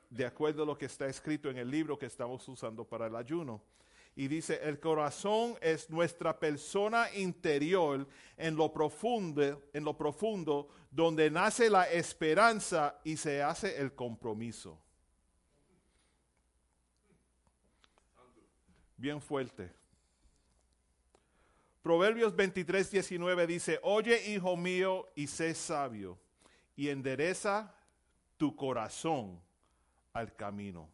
de acuerdo a lo que está escrito en el libro que estamos usando para el ayuno y dice, el corazón es nuestra persona interior en lo profundo, en lo profundo, donde nace la esperanza y se hace el compromiso. Bien fuerte. Proverbios 23, 19 dice, oye hijo mío y sé sabio y endereza tu corazón al camino.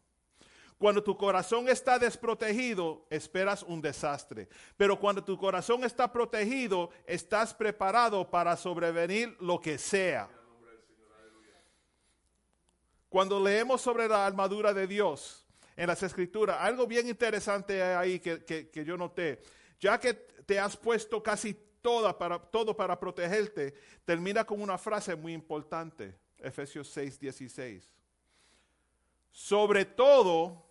Cuando tu corazón está desprotegido, esperas un desastre. Pero cuando tu corazón está protegido, estás preparado para sobrevenir lo que sea. Cuando leemos sobre la armadura de Dios en las escrituras, algo bien interesante ahí que, que, yo noté, ya que te has puesto casi toda para, todo para protegerte, termina con una frase muy importante, Efesios 6, 16. Sobre todo,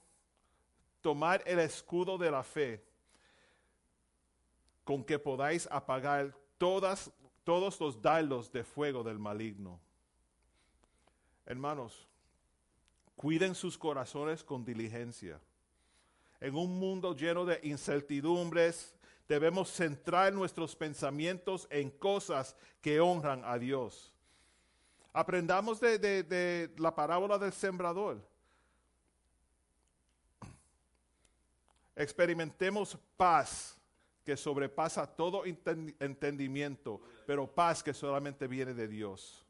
tomar el escudo de la fe con que podáis apagar todos los dardos de fuego del maligno. Hermanos, cuiden sus corazones con diligencia. En un mundo lleno de incertidumbres, debemos centrar nuestros pensamientos en cosas que honran a Dios. Aprendamos de la parábola del sembrador. Experimentemos paz que sobrepasa todo entendimiento, pero paz que solamente viene de Dios.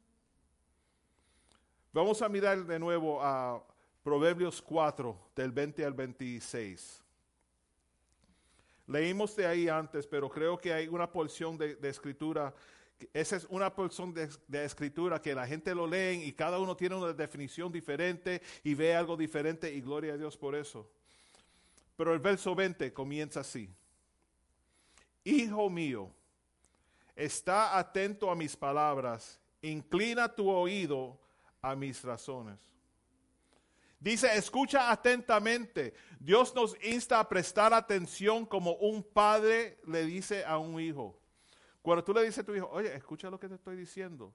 Vamos a mirar de nuevo a Proverbios 4, del 20 al 26. Leímos de ahí antes, pero creo que hay una porción de, escritura. Esa es una porción de, escritura que la gente lo lee y cada uno tiene una definición diferente y ve algo diferente y gloria a Dios por eso. Pero el verso 20 comienza así. Hijo mío, está atento a mis palabras, inclina tu oído a mis razones. Dice, escucha atentamente. Dios nos insta a prestar atención como un padre le dice a un hijo. Cuando tú le dices a tu hijo, oye, escucha lo que te estoy diciendo.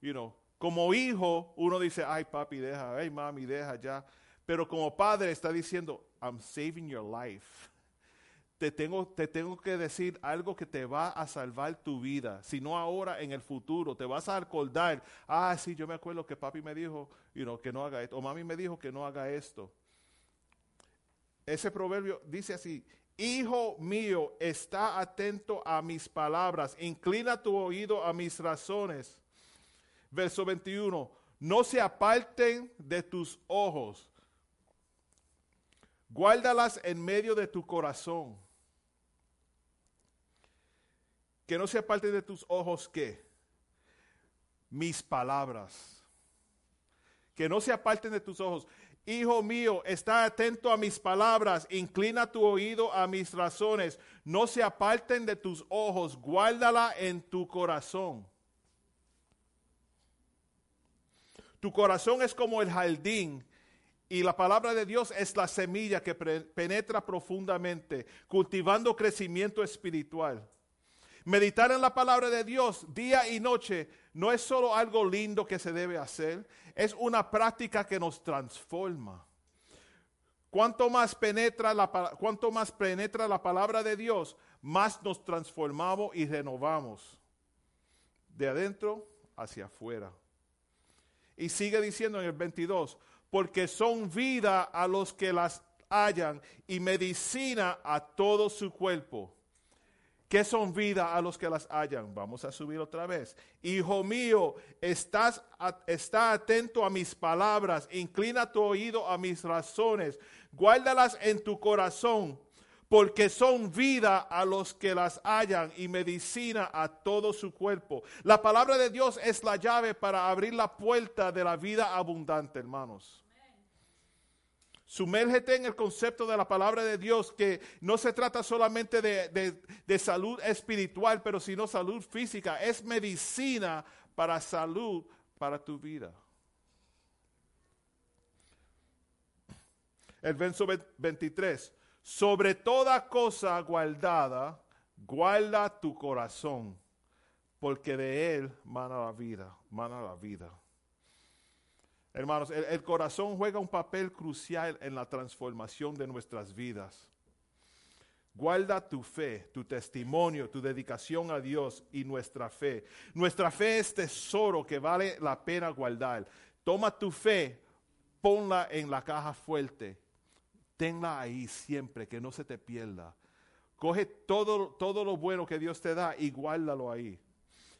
You know, como hijo, uno dice, ay papi, deja, ay mami, deja ya. Pero como padre está diciendo, I'm saving your life. Te tengo, te tengo que decir algo que te va a salvar tu vida, si no ahora, en el futuro. Te vas a acordar, ah, sí, yo me acuerdo que papi me dijo you know, que no haga esto, o mami me dijo que no haga esto. Ese proverbio dice así, Hijo mío, está atento a mis palabras, inclina tu oído a mis razones. Verso 21, no se aparten de tus ojos Guárdalas en medio de tu corazón. Que no sea parte de tus ojos que mis palabras. Que no sea parte de tus ojos. Hijo mío, está atento a mis palabras, inclina tu oído a mis razones, no se aparten de tus ojos, guárdala en tu corazón. Tu corazón es como el jardín y la palabra de Dios es la semilla que penetra profundamente, cultivando crecimiento espiritual. Meditar en la palabra de Dios día y noche no es solo algo lindo que se debe hacer, es una práctica que nos transforma. Cuanto más penetra la, cuanto más penetra la palabra de Dios, más nos transformamos y renovamos de adentro hacia afuera. Y sigue diciendo en el 22, porque son vida a los que las hallan y medicina a todo su cuerpo. ¿Qué son vida a los que las hallan? Vamos a subir otra vez. Hijo mío, estás, está atento a mis palabras, inclina tu oído a mis razones, guárdalas en tu corazón porque son vida a los que las hallan y medicina a todo su cuerpo. La palabra de Dios es la llave para abrir la puerta de la vida abundante, hermanos. Sumérgete en el concepto de la palabra de Dios, que no se trata solamente de, de salud espiritual, pero sino salud física. Es medicina para salud, para tu vida. El verso 23 sobre toda cosa guardada, guarda tu corazón, porque de él mana la vida, mana la vida. Hermanos, el, el, corazón juega un papel crucial en la transformación de nuestras vidas. Guarda tu fe, tu testimonio, tu dedicación a Dios y nuestra fe. Nuestra fe es tesoro que vale la pena guardar. Toma tu fe, ponla en la caja fuerte tenla ahí siempre, que no se te pierda. Coge todo, todo lo bueno que Dios te da y guárdalo ahí.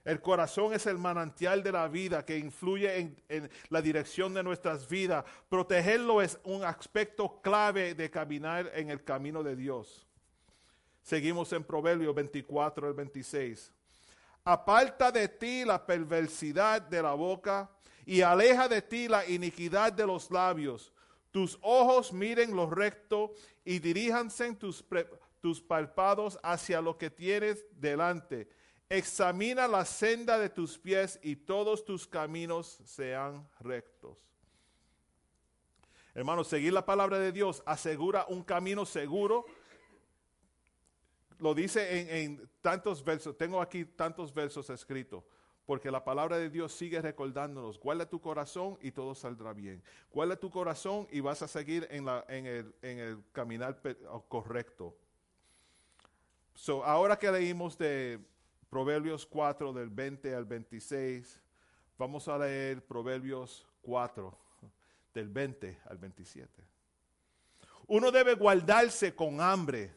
El corazón es el manantial de la vida que influye en, en, la dirección de nuestras vidas. Protegerlo es un aspecto clave de caminar en el camino de Dios. Seguimos en Proverbios 24 al 26. Aparta de ti la perversidad de la boca y aleja de ti la iniquidad de los labios. Tus ojos miren lo recto y diríjanse tus, tus palpados hacia lo que tienes delante. Examina la senda de tus pies y todos tus caminos sean rectos. Hermanos, seguir la palabra de Dios asegura un camino seguro. Lo dice en, en tantos versos, tengo aquí tantos versos escritos porque la palabra de Dios sigue recordándonos, guarda tu corazón y todo saldrá bien. Guarda tu corazón y vas a seguir en, el, el, caminar correcto. So, ahora que leímos de Proverbios 4 del 20 al 26, vamos a leer Proverbios 4 del 20 al 27. Uno debe guardarse con hambre.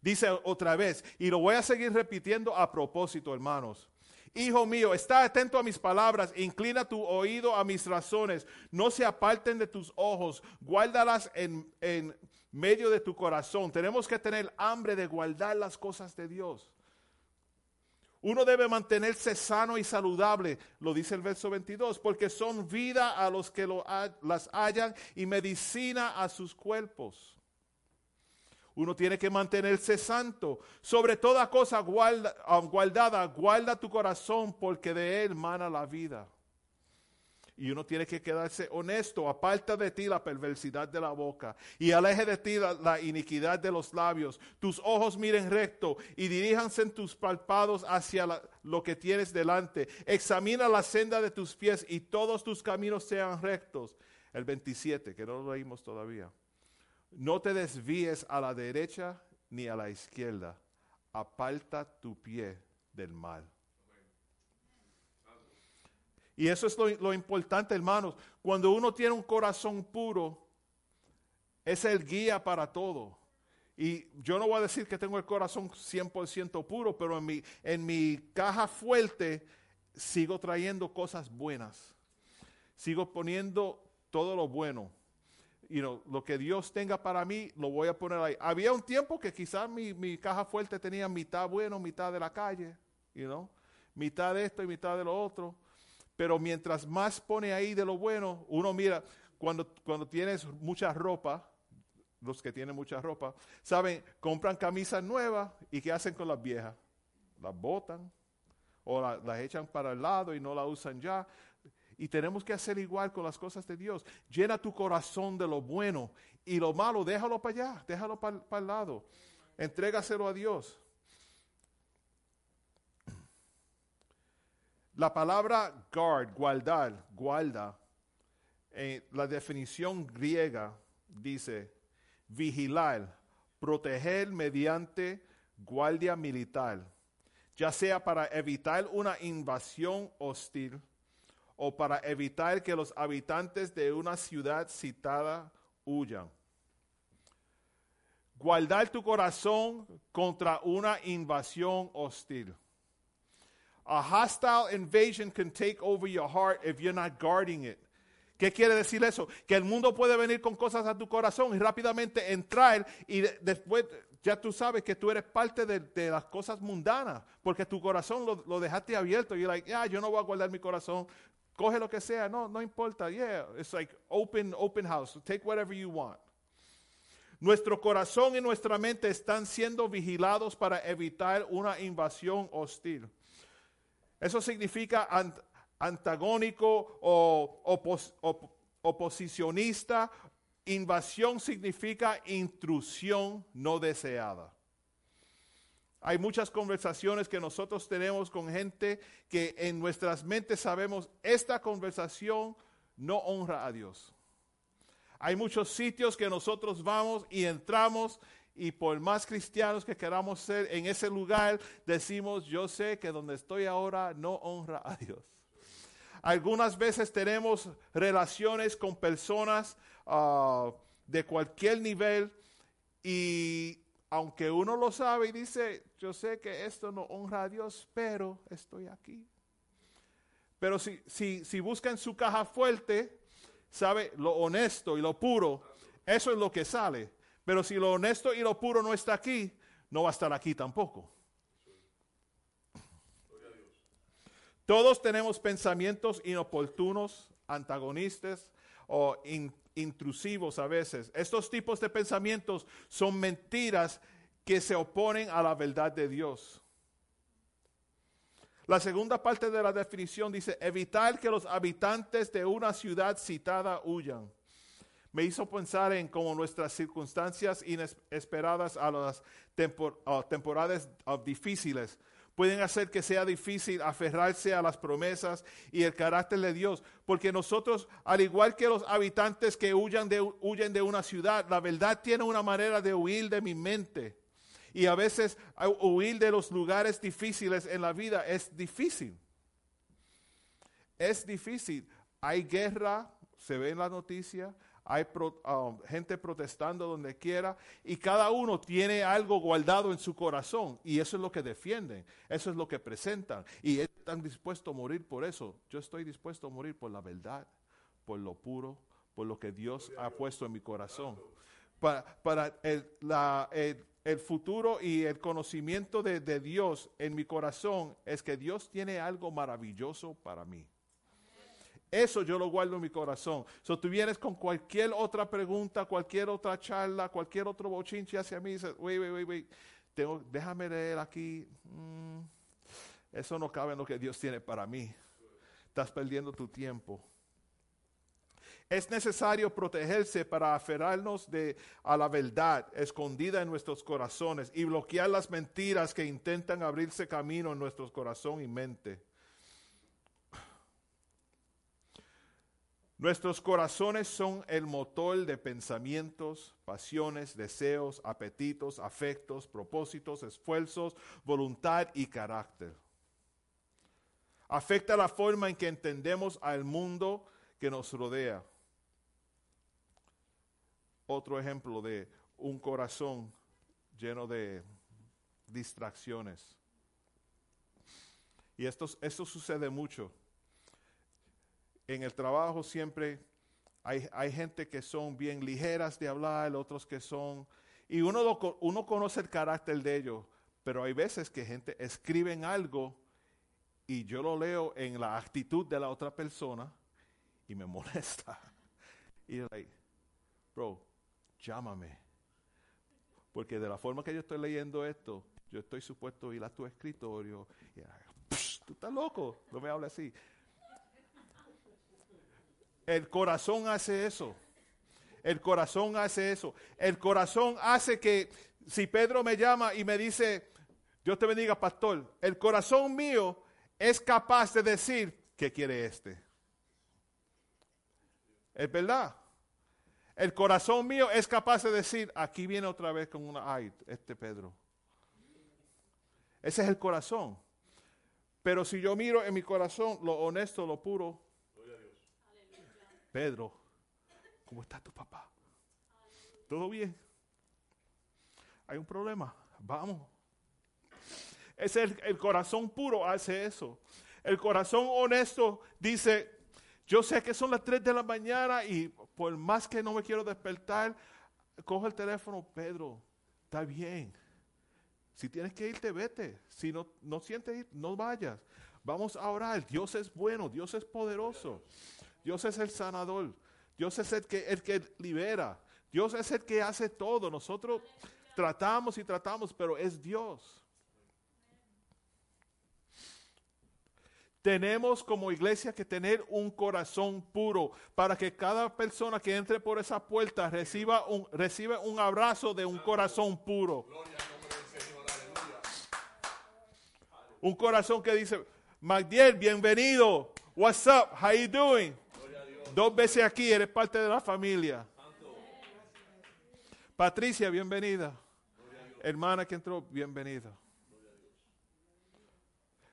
Dice otra vez, y lo voy a seguir repitiendo a propósito, hermanos. Hijo mío, está atento a mis palabras, inclina tu oído a mis razones, no se aparten de tus ojos, guárdalas en, en medio de tu corazón. Tenemos que tener hambre de guardar las cosas de Dios. Uno debe mantenerse sano y saludable, lo dice el verso 22, porque son vida a los que lo, las hallan y medicina a sus cuerpos. Uno tiene que mantenerse santo. Sobre toda cosa guarda, ah, guardada, guarda tu corazón porque de él mana la vida. Y uno tiene que quedarse honesto. Aparta de ti la perversidad de la boca y aleje de ti la, iniquidad de los labios. Tus ojos miren recto y diríjanse en tus palpados hacia lo que tienes delante. Examina la senda de tus pies y todos tus caminos sean rectos. El 27, que no lo leímos todavía. No te desvíes a la derecha ni a la izquierda. Aparta tu pie del mal. Y eso es lo, importante, hermanos. Cuando uno tiene un corazón puro, es el guía para todo. Y yo no voy a decir que tengo el corazón 100% puro, pero en mi, en mi caja fuerte sigo trayendo cosas buenas. Sigo poniendo todo lo bueno you know, lo que Dios tenga para mí, lo voy a poner ahí. Había un tiempo que quizás mi, mi caja fuerte tenía mitad bueno, mitad de la calle, you know, mitad de esto y mitad de lo otro. Pero mientras más pone ahí de lo bueno, uno mira, cuando, cuando tienes mucha ropa, los que tienen mucha ropa, saben, compran camisas nuevas y ¿qué hacen con las viejas? Las botan o la- las echan para el lado y no la usan ya. Y tenemos que hacer igual con las cosas de Dios. Llena tu corazón de lo bueno y lo malo, déjalo para allá, déjalo para el lado. Entrégaselo a Dios. La palabra guard, guardar, guarda, en la definición griega dice vigilar, proteger mediante guardia militar, ya sea para evitar una invasión hostil o para evitar que los habitantes de una ciudad citada huyan. Guardar tu corazón contra una invasión hostil. A hostile invasion can take over your heart if you're not guarding it. ¿Qué quiere decir eso? Que el mundo puede venir con cosas a tu corazón y rápidamente entrar y de- después ya tú sabes que tú eres parte de, las cosas mundanas porque tu corazón lo, lo dejaste abierto y like, yeah, yo no voy a guardar mi corazón. Coge lo que sea, no, no importa. Yeah, it's like open, open house. Take whatever you want. Nuestro corazón y nuestra mente están siendo vigilados para evitar una invasión hostil. Eso significa ant- antagónico o opos- op- oposicionista. Invasión significa intrusión no deseada. Hay muchas conversaciones que nosotros tenemos con gente que en nuestras mentes sabemos esta conversación no honra a Dios. Hay muchos sitios que nosotros vamos y entramos y por más cristianos que queramos ser en ese lugar, decimos, yo sé que donde estoy ahora no honra a Dios. Algunas veces tenemos relaciones con personas ah, de cualquier nivel y aunque uno lo sabe y dice, yo sé que esto no honra a Dios, pero estoy aquí. Pero si, si, si buscan su caja fuerte, sabe lo honesto y lo puro, eso es lo que sale. Pero si lo honesto y lo puro no está aquí, no va a estar aquí tampoco. Todos tenemos pensamientos inoportunos, antagonistas o in- intrusivos a veces. Estos tipos de pensamientos son mentiras que se oponen a la verdad de Dios. La segunda parte de la definición dice, evitar que los habitantes de una ciudad citada huyan. Me hizo pensar en cómo nuestras circunstancias inesperadas a las temporadas difíciles pueden hacer que sea difícil aferrarse a las promesas y el carácter de Dios. Porque nosotros, al igual que los habitantes que huyan de, huyen de una ciudad, la verdad tiene una manera de huir de mi mente. Y a veces huir de los lugares difíciles en la vida es difícil. Es difícil. Hay guerra, se ve en la noticia, hay um, gente protestando donde quiera y cada uno tiene algo guardado en su corazón y eso es lo que defienden, eso es lo que presentan y están dispuestos a morir por eso. Yo estoy dispuesto a morir por la verdad, por lo puro, por lo que Dios ha puesto en mi corazón. Para, para el, la- el futuro y el conocimiento de, Dios en mi corazón es que Dios tiene algo maravilloso para mí. Eso yo lo guardo en mi corazón. Si tú vienes con cualquier otra pregunta, cualquier otra charla, cualquier otro bochinche hacia mí, dices, wait, wait, wait, wait, tengo, déjame leer aquí. Mm, eso no cabe en lo que Dios tiene para mí. Estás perdiendo tu tiempo. Es necesario protegerse para aferrarnos de, a la verdad escondida en nuestros corazones y bloquear las mentiras que intentan abrirse camino en nuestro corazón y mente. Nuestros corazones son el motor de pensamientos, pasiones, deseos, apetitos, afectos, propósitos, esfuerzos, voluntad y carácter. Afecta la forma en que entendemos al mundo que nos rodea. Otro ejemplo de un corazón lleno de distracciones. Y esto, esto sucede mucho en el trabajo siempre Hay, hay gente que son bien ligeras de hablar, otros que son... Y uno, lo uno conoce el carácter de ellos, pero hay veces que gente escriben algo y yo lo leo en la actitud de la otra persona y me molesta. Y like, bro, llámame. Porque de la forma que yo estoy leyendo esto, yo estoy supuesto a ir a tu escritorio y tú estás loco, no me hables así. El corazón hace eso. El corazón hace eso. El corazón hace que si Pedro me llama y me dice, Dios te bendiga, pastor, el corazón mío es capaz de decir, ¿qué quiere este? Es verdad. El corazón mío es capaz de decir, aquí viene otra vez con una, ay, este Pedro. Ese es el corazón. Pero si yo miro en mi corazón lo honesto, lo puro, Pedro, ¿cómo está tu papá? ¿Todo bien? ¿Hay un problema? Vamos. Es el, el corazón puro hace eso. El corazón honesto dice, yo sé que son las 3 de la mañana y por más que no me quiero despertar, cojo el teléfono, Pedro, está bien. Si tienes que irte, vete. Si no, no sientes ir, no vayas. Vamos a orar. Dios es bueno, Dios es poderoso. Dios es el sanador. Dios es el que, el que libera. Dios es el que hace todo. Nosotros tratamos y tratamos, pero es Dios. Tenemos como iglesia que tener un corazón puro para que cada persona que entre por esa puerta reciba un, reciba un abrazo de un corazón puro. Un corazón que dice, Magdiel, bienvenido. What's up? How you doing? Dos veces aquí, eres parte de la familia. Patricia, bienvenida. Hermana que entró, bienvenida.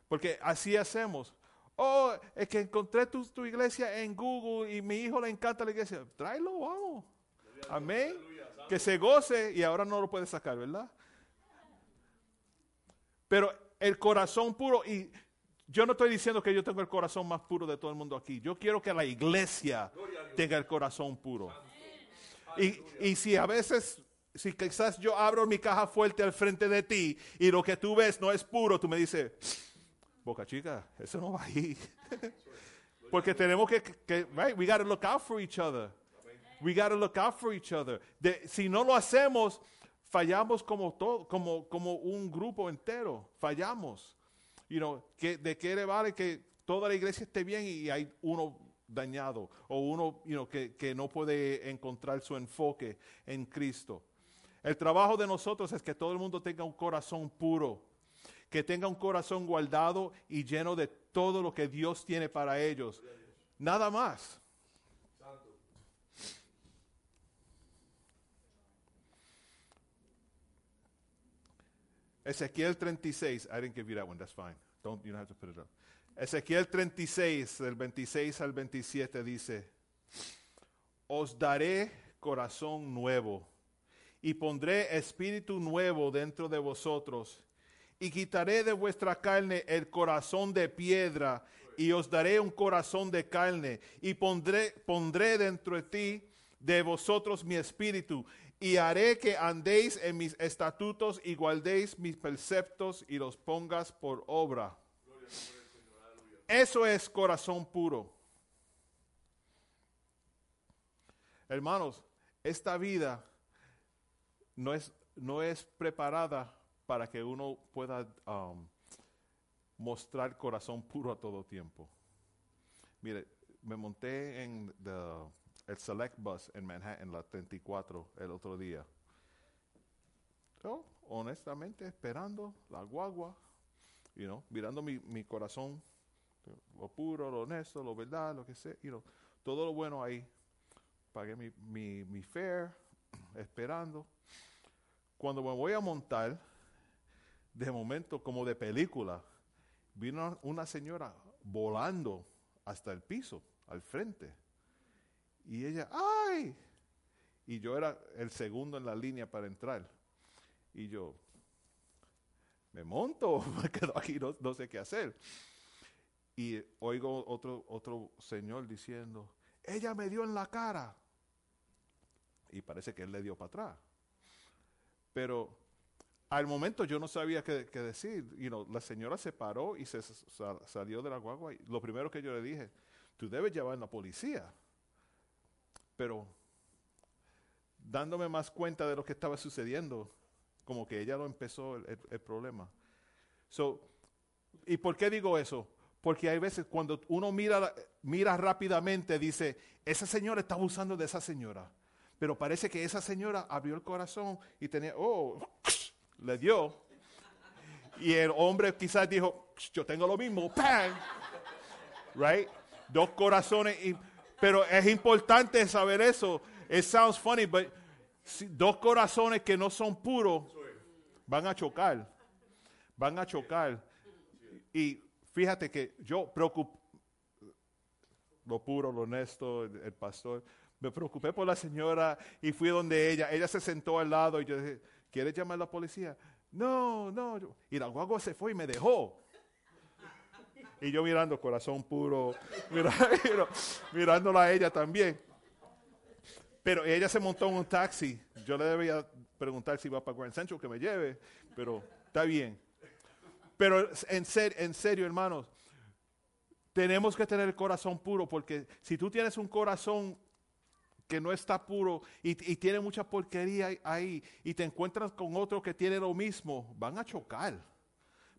Porque así hacemos. Oh, es que encontré tu, iglesia en Google y mi hijo le encanta la iglesia. Tráelo, vamos. Amén. Que se goce y ahora no lo puede sacar, ¿verdad? Pero el corazón puro, y yo no estoy diciendo que yo tengo el corazón más puro de todo el mundo aquí. Yo quiero que la iglesia tenga el corazón puro. Y, y si a veces, si quizás yo abro mi caja fuerte al frente de ti y lo que tú ves no es puro, tú me dices, Boca Chica, eso no va ahí. Porque tenemos que, right, we got to look out for each other. We got to look out for each other. Si no lo hacemos, fallamos como todo, como, como un grupo entero. Fallamos. You know, que, ¿De qué le vale que toda la iglesia esté bien y hay uno dañado o uno you know, que, que no puede encontrar su enfoque en Cristo? El trabajo de nosotros es que todo el mundo tenga un corazón puro que tenga un corazón guardado y lleno de todo lo que Dios tiene para ellos. Nada más. Ezequiel 36, I didn't give you that one, that's fine. Don't, you don't have to put it up. Ezequiel 36, del 26 al 27 dice, os daré corazón nuevo y pondré espíritu nuevo dentro de vosotros y quitaré de vuestra carne el corazón de piedra y os daré un corazón de carne y pondré, pondré dentro de ti de vosotros mi espíritu y haré que andéis en mis estatutos y guardéis mis preceptos y los pongas por obra. Eso es corazón puro. Hermanos, esta vida no es, no es preparada para que uno pueda um, mostrar corazón puro a todo tiempo. Mire, me monté en el Select Bus en Manhattan, la 34, el otro día. Yo, honestamente, esperando la guagua, you know, mirando mi, mi corazón, lo puro, lo honesto, lo verdad, lo que sea, you know, todo lo bueno ahí. Pagué mi, mi, mi fare, esperando. Cuando me voy a montar, de momento, como de película, vino una señora volando hasta el piso, al frente. Y ella, ¡ay! Y yo era el segundo en la línea para entrar. Y yo, me monto, me quedo aquí, no, sé qué hacer. Y oigo otro, otro señor diciendo, ella me dio en la cara. Y parece que él le dio para atrás. Pero al momento yo no sabía qué, decir. You know, la señora se paró y se sa- salió de la guagua. Lo primero que yo le dije, tú debes llevar a la policía. Pero dándome más cuenta de lo que estaba sucediendo, como que ella lo empezó el problema. So, ¿Y por qué digo eso? Porque hay veces cuando uno mira, mira rápidamente, dice, esa señora está abusando de esa señora. Pero parece que esa señora abrió el corazón y tenía, oh, le dio. Y el hombre quizás dijo, yo tengo lo mismo, ¡pam! Right? Dos corazones. y- pero es importante saber eso. It sounds funny, but si- dos corazones que no son puros van a chocar. Van a chocar. Y fíjate que yo preocup lo puro, lo honesto, el, el pastor, me preocupé por la señora y fui donde ella. Ella se sentó al lado y yo dije, ¿quieres llamar a la policía? No, no. Y la guagua se fue y me dejó. Y yo mirando, corazón puro, mirándola a ella también. Pero ella se montó en un taxi. Yo le debía preguntar si va para Grand Central que me lleve, pero está bien. Pero en serio, hermanos, tenemos que tener el corazón puro porque si tú tienes un corazón que no está puro y, tiene mucha porquería ahí y te encuentras con otro que tiene lo mismo, van a chocar.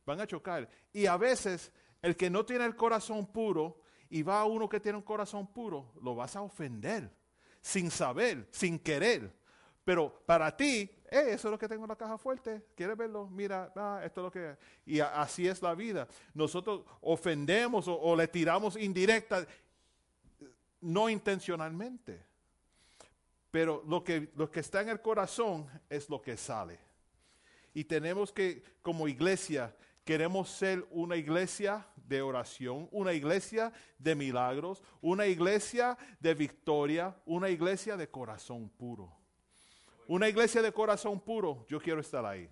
Van a chocar. Y a veces el que no tiene el corazón puro y va a uno que tiene un corazón puro, lo vas a ofender sin saber, sin querer. Pero para ti, "Eh, eso es lo que tengo en la caja fuerte. ¿Quieres verlo? Mira, ah, esto es lo que... Y así es la vida. Nosotros ofendemos o, o le tiramos indirecta, no intencionalmente. Pero lo que, que está en el corazón es lo que sale. Y tenemos que, como iglesia, queremos ser una iglesia de oración, una iglesia de milagros, una iglesia de victoria, una iglesia de corazón puro. Una iglesia de corazón puro, yo quiero estar ahí.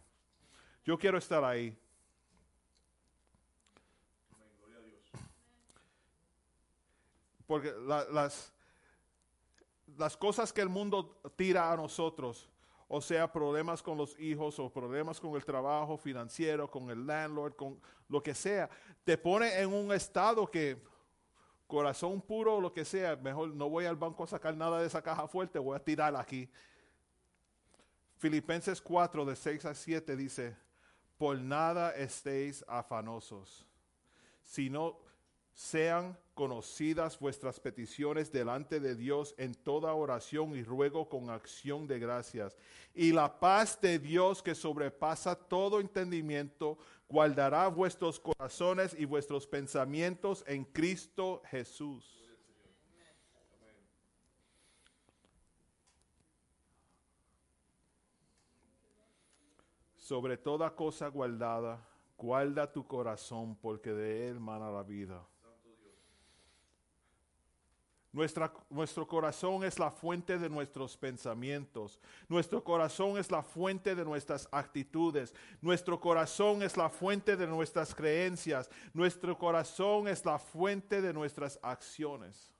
Yo quiero estar ahí. Porque la- las, las cosas que el mundo tira a nosotros, o sea, problemas con los hijos o problemas con el trabajo financiero, con el landlord, con lo que sea, te pone en un estado que corazón puro o lo que sea, mejor no voy al banco a sacar nada de esa caja fuerte, voy a tirar aquí. Filipenses 4 de 6 a 7 dice, por nada estéis afanosos, sino sean conocidas vuestras peticiones delante de Dios en toda oración y ruego con acción de gracias. Y la paz de Dios que sobrepasa todo entendimiento, guardará vuestros corazones y vuestros pensamientos en Cristo Jesús. Sobre toda cosa guardada, guarda tu corazón, porque de él mana la vida. Nuestro corazón es la fuente de nuestros pensamientos. Nuestro corazón es la fuente de nuestras actitudes. Nuestro corazón es la fuente de nuestras creencias. Nuestro corazón es la fuente de nuestras acciones.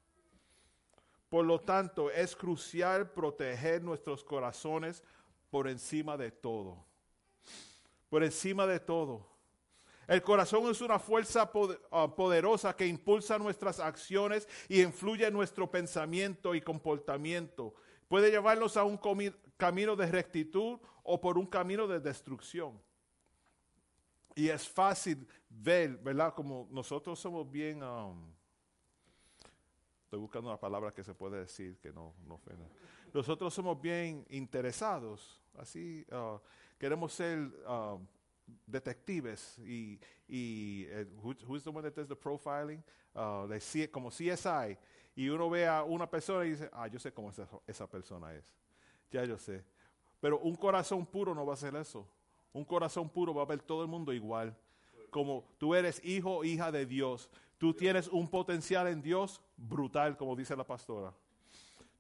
Por lo tanto, es crucial proteger nuestros corazones por encima de todo. Por encima de todo. El corazón es una fuerza ah, poderosa que impulsa nuestras acciones y influye en nuestro pensamiento y comportamiento. Puede llevarnos a un camino de rectitud o por un camino de destrucción. Y es fácil ver, ¿verdad? Como nosotros somos bien... um, estoy buscando una palabra que se puede decir que no, no ofenda. Nosotros somos bien interesados, así ah, queremos ser ah, detectives y, y eh, who- who's the one that does the profiling? Ah, de como CSI. Y uno ve a una persona y dice, ah, yo sé cómo esa, esa persona es. Ya yo sé. Pero un corazón puro no va a hacer eso. Un corazón puro va a ver todo el mundo igual. Como tú eres hijo o hija de Dios. Tú tienes un potencial en Dios brutal, como dice la pastora.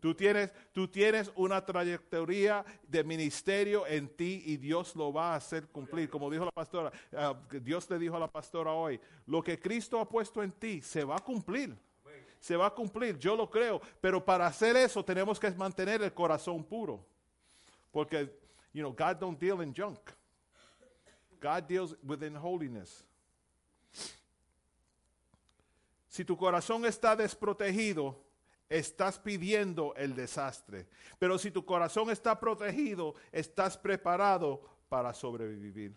Tú tienes, tú tienes una trayectoria de ministerio en ti y Dios lo va a hacer cumplir. Como dijo la pastora, ah, Dios le dijo a la pastora hoy, lo que Cristo ha puesto en ti se va a cumplir. se va a cumplir, yo lo creo. Pero para hacer eso tenemos que mantener el corazón puro. Porque, you know, God don't deal in junk. God deals within holiness. Si tu corazón está desprotegido, estás pidiendo el desastre. Pero si tu corazón está protegido, estás preparado para sobrevivir.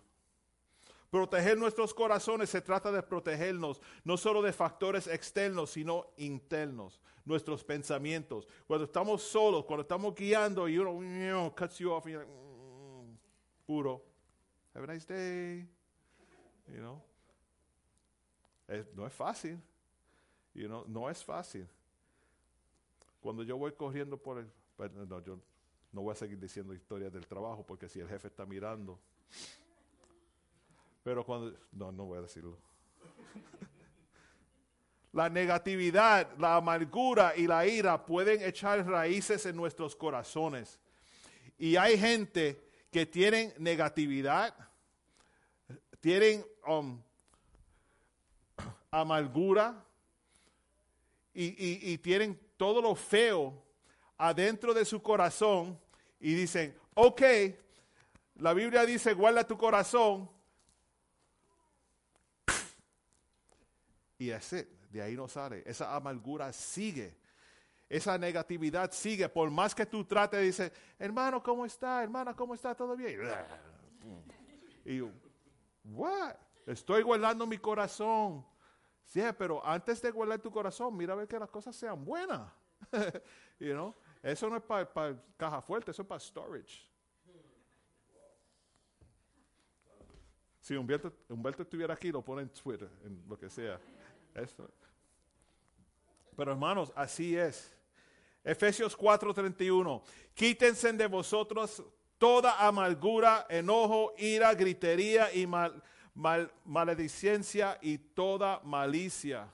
Proteger nuestros corazones se trata de protegernos no solo de factores externos, sino internos, nuestros pensamientos. Cuando estamos solos, cuando estamos guiando y uno cuts you off y like, "Mm, puro. Have a nice day. You know. No es fácil. You know, no es fácil. Cuando yo voy corriendo por el... pero No, yo no voy a seguir diciendo historias del trabajo porque si el jefe está mirando. Pero cuando... No, no voy a decirlo. La negatividad, la amargura y la ira pueden echar raíces en nuestros corazones. Y hay gente que tienen negatividad, tienen um, amargura y- y tienen todo lo feo adentro de su corazón y dicen, ok, la Biblia dice, guarda tu corazón. Y así, de ahí no sale. Esa amargura sigue. Esa negatividad sigue. Por más que tú trates, dice, hermano, ¿cómo está? Hermana, ¿cómo está? ¿Todo bien? Y yo, what? Estoy guardando mi corazón. Sí, pero antes de guardar tu corazón, mira a ver que las cosas sean buenas. you know? Eso no es para caja fuerte, eso es para storage. Si Humberto, Humberto estuviera aquí, lo pone en Twitter, en lo que sea. Eso. Pero hermanos, así es. Efesios 4:31. Quítense de vosotros toda amargura, enojo, ira, gritería y mal, mal- maledicencia y toda malicia.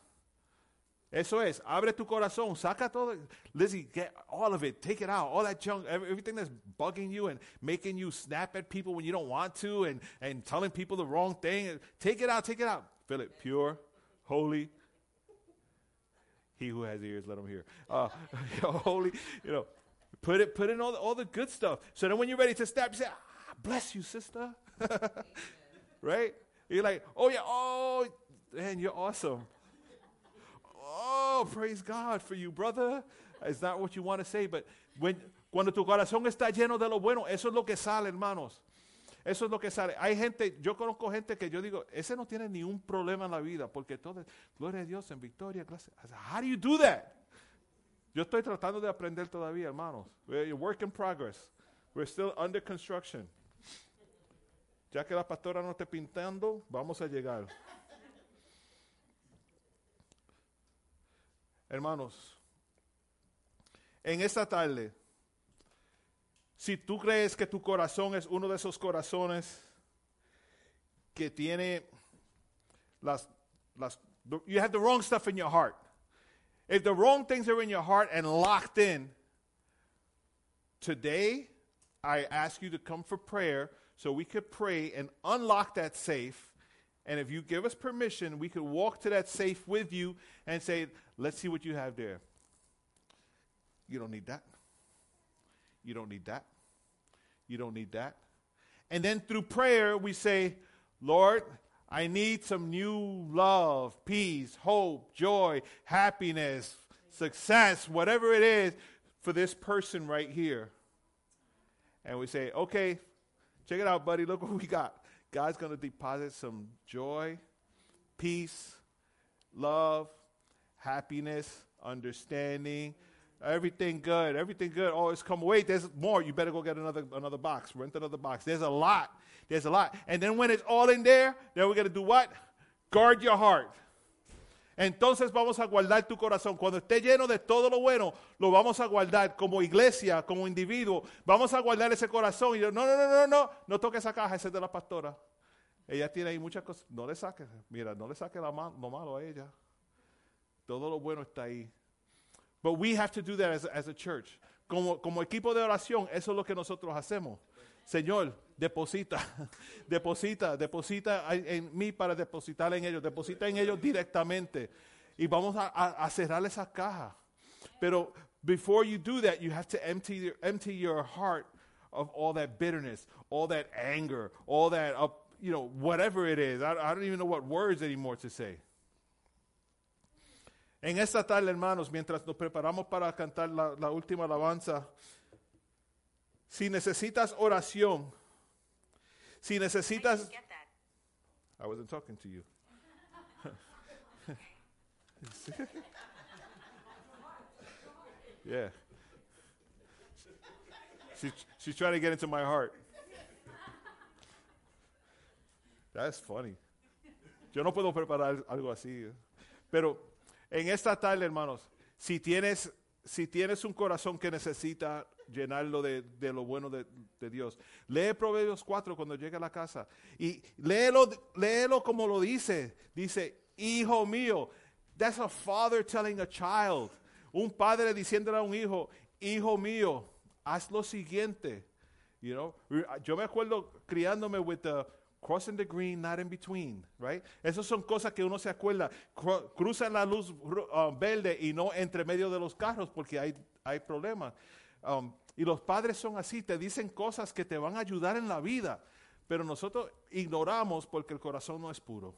Eso es, abre tu corazón, saca todo. Lizzie, get all of it, take it out, all that junk, everything that's bugging you and making you snap at people when you don't want to and, and telling people the wrong thing. Take it out, take it out. Feel it pure, holy. He who has ears, let him hear. Uh, holy, you know, put it, put in all the, all the good stuff. So then when you're ready to snap, you say, ah, bless you, sister. right? You're like, oh yeah, oh, man, you're awesome. Oh, praise God for you, brother. It's not what you want to say, but when, cuando tu corazón está lleno de lo bueno, eso es lo que sale, hermanos. Eso es lo que sale. Hay gente, yo conozco gente que yo digo, ese no tiene ni un problema en la vida, porque todo gloria a Dios en victoria. gracias. How do you do that? Yo estoy tratando de aprender todavía, hermanos. We're work in progress. We're still under construction. Ya que la pastora no esté pintando, vamos a llegar. Hermanos, en esta tarde, si tú crees que tu corazón es uno de esos corazones que tiene las, las, you have the wrong stuff in your heart. If the wrong things are in your heart and locked in, today I ask you to come for prayer so we could pray and unlock that safe. And if you give us permission, we could walk to that safe with you and say, let's see what you have there. You don't need that. You don't need that. You don't need that. And then through prayer, we say, Lord, I need some new love, peace, hope, joy, happiness, success, whatever it is for this person right here. And we say, okay, check it out, buddy. Look what we got. God's going to deposit some joy, peace, love, happiness, understanding, everything good, everything good. Oh, it's come. Wait, there's more. You better go get another another box. Rent another box. There's a lot. There's a lot. And then when it's all in there, then we're gonna do what? Guard your heart. Entonces vamos a guardar tu corazón. Cuando esté lleno de todo lo bueno, lo vamos a guardar como iglesia, como individuo. Vamos a guardar ese corazón. Y yo, no, no, no, no, no, no toque esa caja, esa es de la pastora. Ella tiene ahí muchas cosas. No le saque, mira, no le saque la ma- lo malo a ella. Todo lo bueno está ahí. But we have to do that as, as a church. Como, como equipo de oración, eso es lo que nosotros hacemos. Señor, deposita, deposita, deposita en mí para depositar en ellos, deposita en ellos directamente. Y vamos a, cerrar esa caja. Pero before you do that, you have to empty your, empty your heart of all that bitterness, all that anger, all that, uh, you know, whatever it is. I, don't even know what words anymore to say. En esta tarde, hermanos, mientras nos preparamos para cantar la última alabanza, si necesitas oración, si necesitas... I wasn't talking to you. yeah. She, she's trying to get into my heart. That's funny. Yo no puedo preparar algo así. Pero en esta tarde, hermanos, si tienes, si tienes un corazón que necesita llenarlo de, de lo bueno de, de Dios, lee Proverbios 4 cuando llegue a la casa y léelo, léelo como lo dice. Dice, hijo mío, that's a father telling a child. Un padre diciéndole a un hijo, hijo mío, haz lo siguiente. You know, yo me acuerdo criándome with the crossing the green, not in between, right? Esas son cosas que uno se acuerda. Cru- Cruzan la luz uh, verde y no entre medio de los carros porque hay, hay problemas. Um, y los padres son así, te dicen cosas que te van a ayudar en la vida, pero nosotros ignoramos porque el corazón no es puro.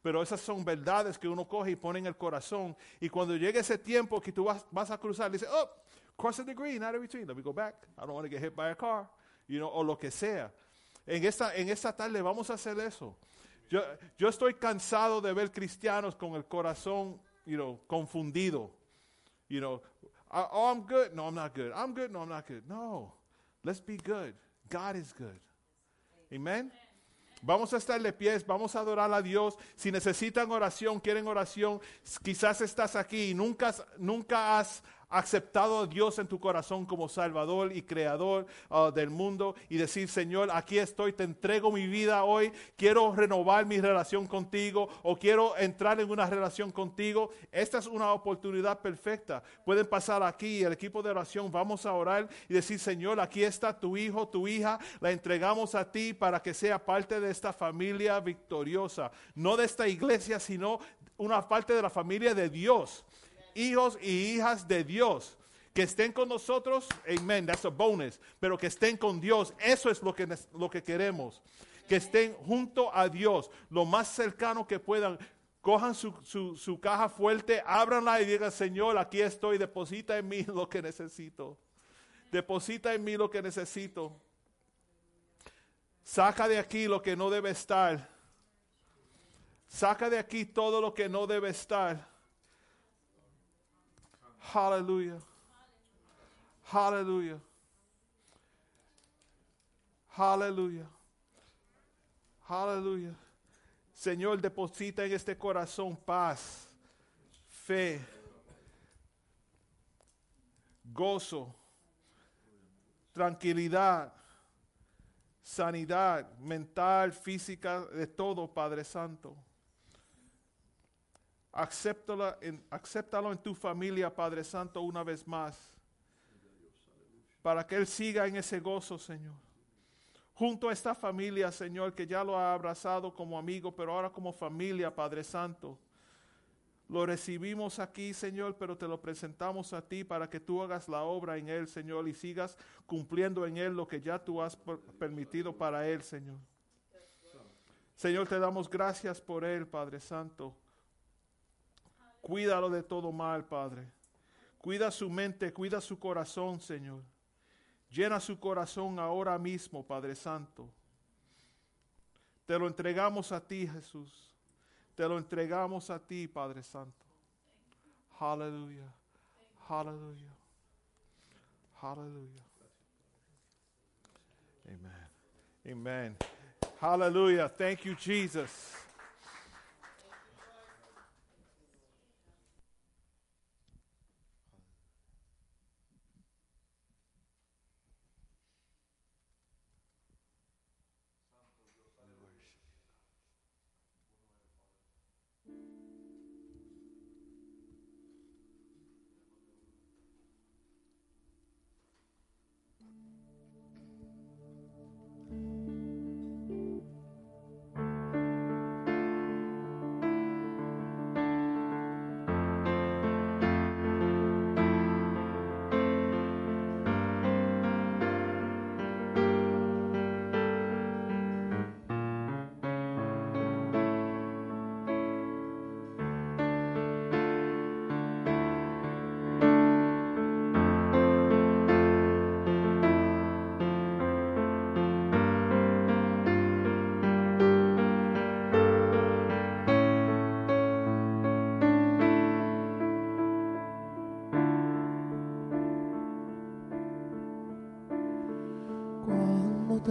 Pero esas son verdades que uno coge y pone en el corazón. Y cuando llegue ese tiempo que tú vas, vas a cruzar, dice, oh, crossing the green, not in between, let me go back. I don't want to get hit by a car, you know, o lo que sea. En esta, en esta tarde vamos a hacer eso. Yo, yo estoy cansado de ver cristianos con el corazón, you know, confundido. You know, "Uh, oh, I'm good. No, I'm not good. I'm good. No, I'm not good. No, let's be good. God is good. Amen. Vamos a estar de pies, vamos a adorar a Dios. Si necesitan oración, quieren oración, quizás estás aquí y nunca, nunca has aceptado a Dios en tu corazón como Salvador y Creador ah, del mundo y decir, Señor, aquí estoy, te entrego mi vida hoy, quiero renovar mi relación contigo o quiero entrar en una relación contigo. Esta es una oportunidad perfecta. Pueden pasar aquí, el equipo de oración, vamos a orar y decir, Señor, aquí está tu hijo, tu hija, la entregamos a ti para que sea parte de esta familia victoriosa, no de esta iglesia, sino una parte de la familia de Dios hijos y hijas de Dios. Que estén con nosotros, amen, that's a bonus. Pero que estén con Dios, eso es lo que, lo que queremos. Que estén junto a Dios, lo más cercano que puedan. Cojan su, su- su caja fuerte, ábranla y digan, Señor, aquí estoy, deposita en mí lo que necesito. Deposita en mí lo que necesito. Saca de aquí lo que no debe estar. Saca de aquí todo lo que no debe estar. Hallelujah. Hallelujah. Hallelujah. Hallelujah. Señor, deposita en este corazón paz, fe, gozo, tranquilidad, sanidad mental, física, de todo, Padre Santo. Acéptalo en, en tu familia, Padre Santo, una vez más. Para que Él siga en ese gozo, Señor. Junto a esta familia, Señor, que ya lo ha abrazado como amigo, pero ahora como familia, Padre Santo. Lo recibimos aquí, Señor, pero te lo presentamos a ti para que tú hagas la obra en Él, Señor, y sigas cumpliendo en Él lo que ya tú has per- permitido para Él, Señor. Señor, te damos gracias por Él, Padre Santo. Cuídalo de todo mal, Padre. Cuida su mente, cuida su corazón, Señor. Llena su corazón ahora mismo, Padre Santo. Te lo entregamos a ti, Jesús. Te lo entregamos a ti, Padre Santo. Aleluya. Aleluya. Aleluya. Amen. Amen. Hallelujah. Thank you, Jesus.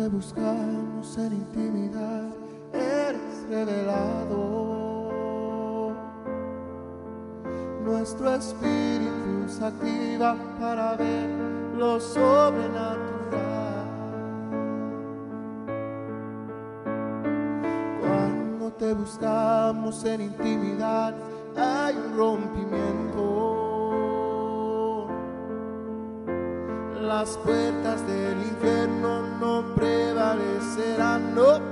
Buscamos en intimidad, eres revelado. Nuestro espíritu se activa para ver lo sobrenatural. Cuando te buscamos en intimidad, hay un rompimiento. Las puertas no said, I know.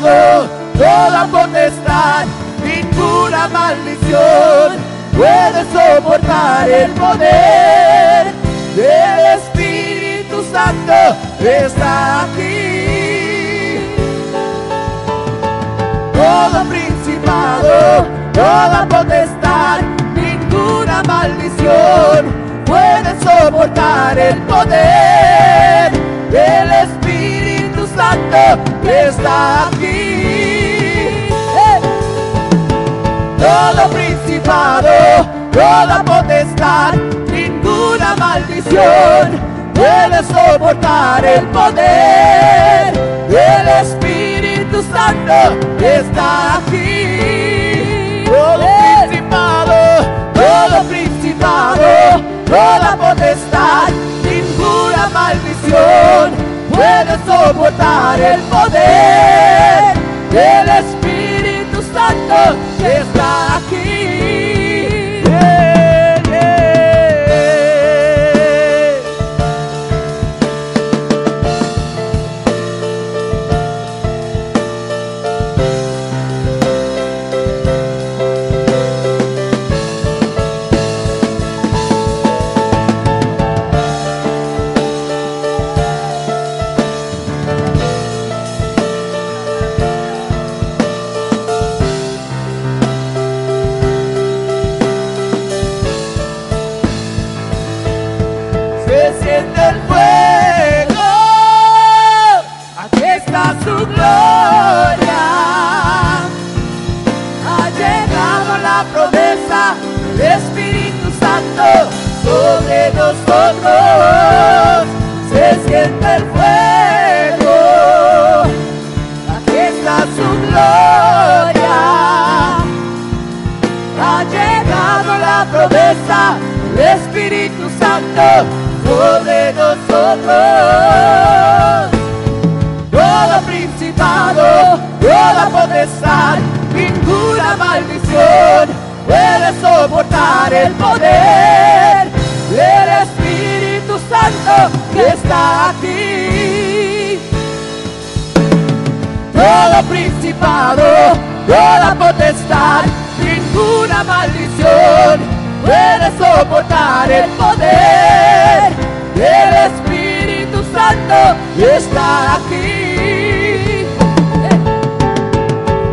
Toda potestad, ninguna maldición puede soportar el poder del Espíritu Santo está aquí. Todo principado, toda potestad, ninguna maldición puede soportar el poder del Espíritu Santo está aquí. ¡Eh! Todo principado, toda potestad, ninguna maldición puede soportar el poder del Espíritu Santo está aquí. Todo principado, todo principado, toda potestad, ninguna maldición soportar el poder del Espíritu Santo que está está aquí todo principado, toda potestad, ninguna maldición puede soportar el poder del Espíritu Santo está aquí.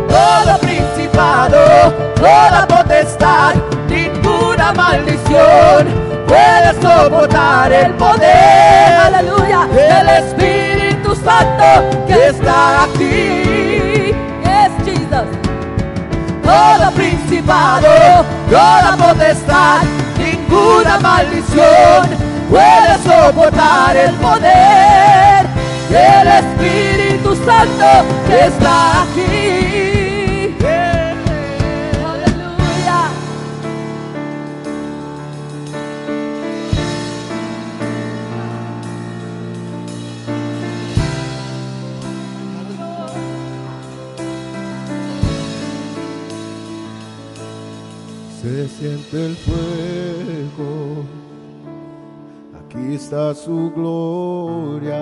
Todo principado, toda potestad, ninguna maldición puede soportar el poder, aleluya, del Espíritu Santo que está aquí. Yes, Jesus. Todo principado, toda potestad, ninguna maldición puede soportar el poder del Espíritu Santo que está aquí. Se siente el fuego, aquí está su gloria.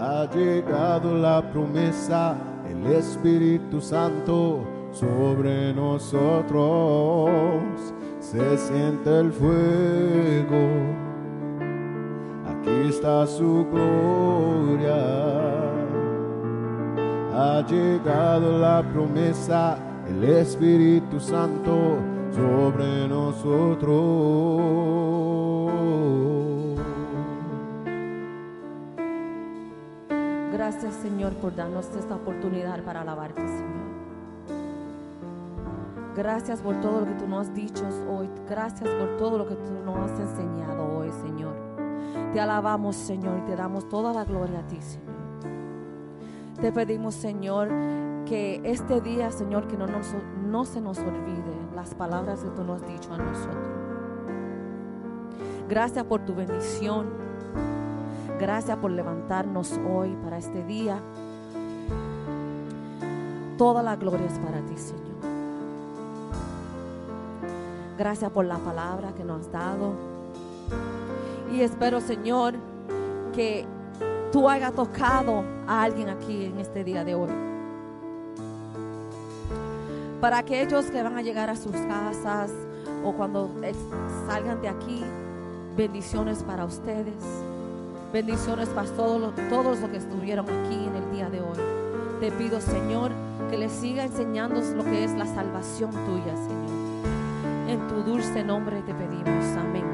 Ha llegado la promesa, el Espíritu Santo sobre nosotros. Se siente el fuego, aquí está su gloria ha llegado la promesa, el Espíritu Santo sobre nosotros. Gracias, Señor, por darnos esta oportunidad para alabarte, Señor. Gracias por todo lo que tú nos has dicho hoy. Gracias por todo lo que tú nos has enseñado hoy, Señor. Te alabamos, Señor, y te damos toda la gloria a ti, Señor. Te pedimos, Señor, que este día, Señor, que no, nos- no se nos olvide las palabras que tú nos has dicho a nosotros. Gracias por tu bendición. Gracias por levantarnos hoy para este día. Toda la gloria es para ti, Señor. Gracias por la palabra que nos has dado. Y espero, Señor, que tú hayas tocado a alguien aquí en este día de hoy. Para aquellos que van a llegar a sus casas o cuando salgan de aquí, bendiciones para ustedes. Bendiciones para todos todos los que estuvieron aquí en el día de hoy. Te pido, Señor, que les siga enseñando lo que es la salvación tuya, Señor. En tu dulce nombre te pedimos. Amén.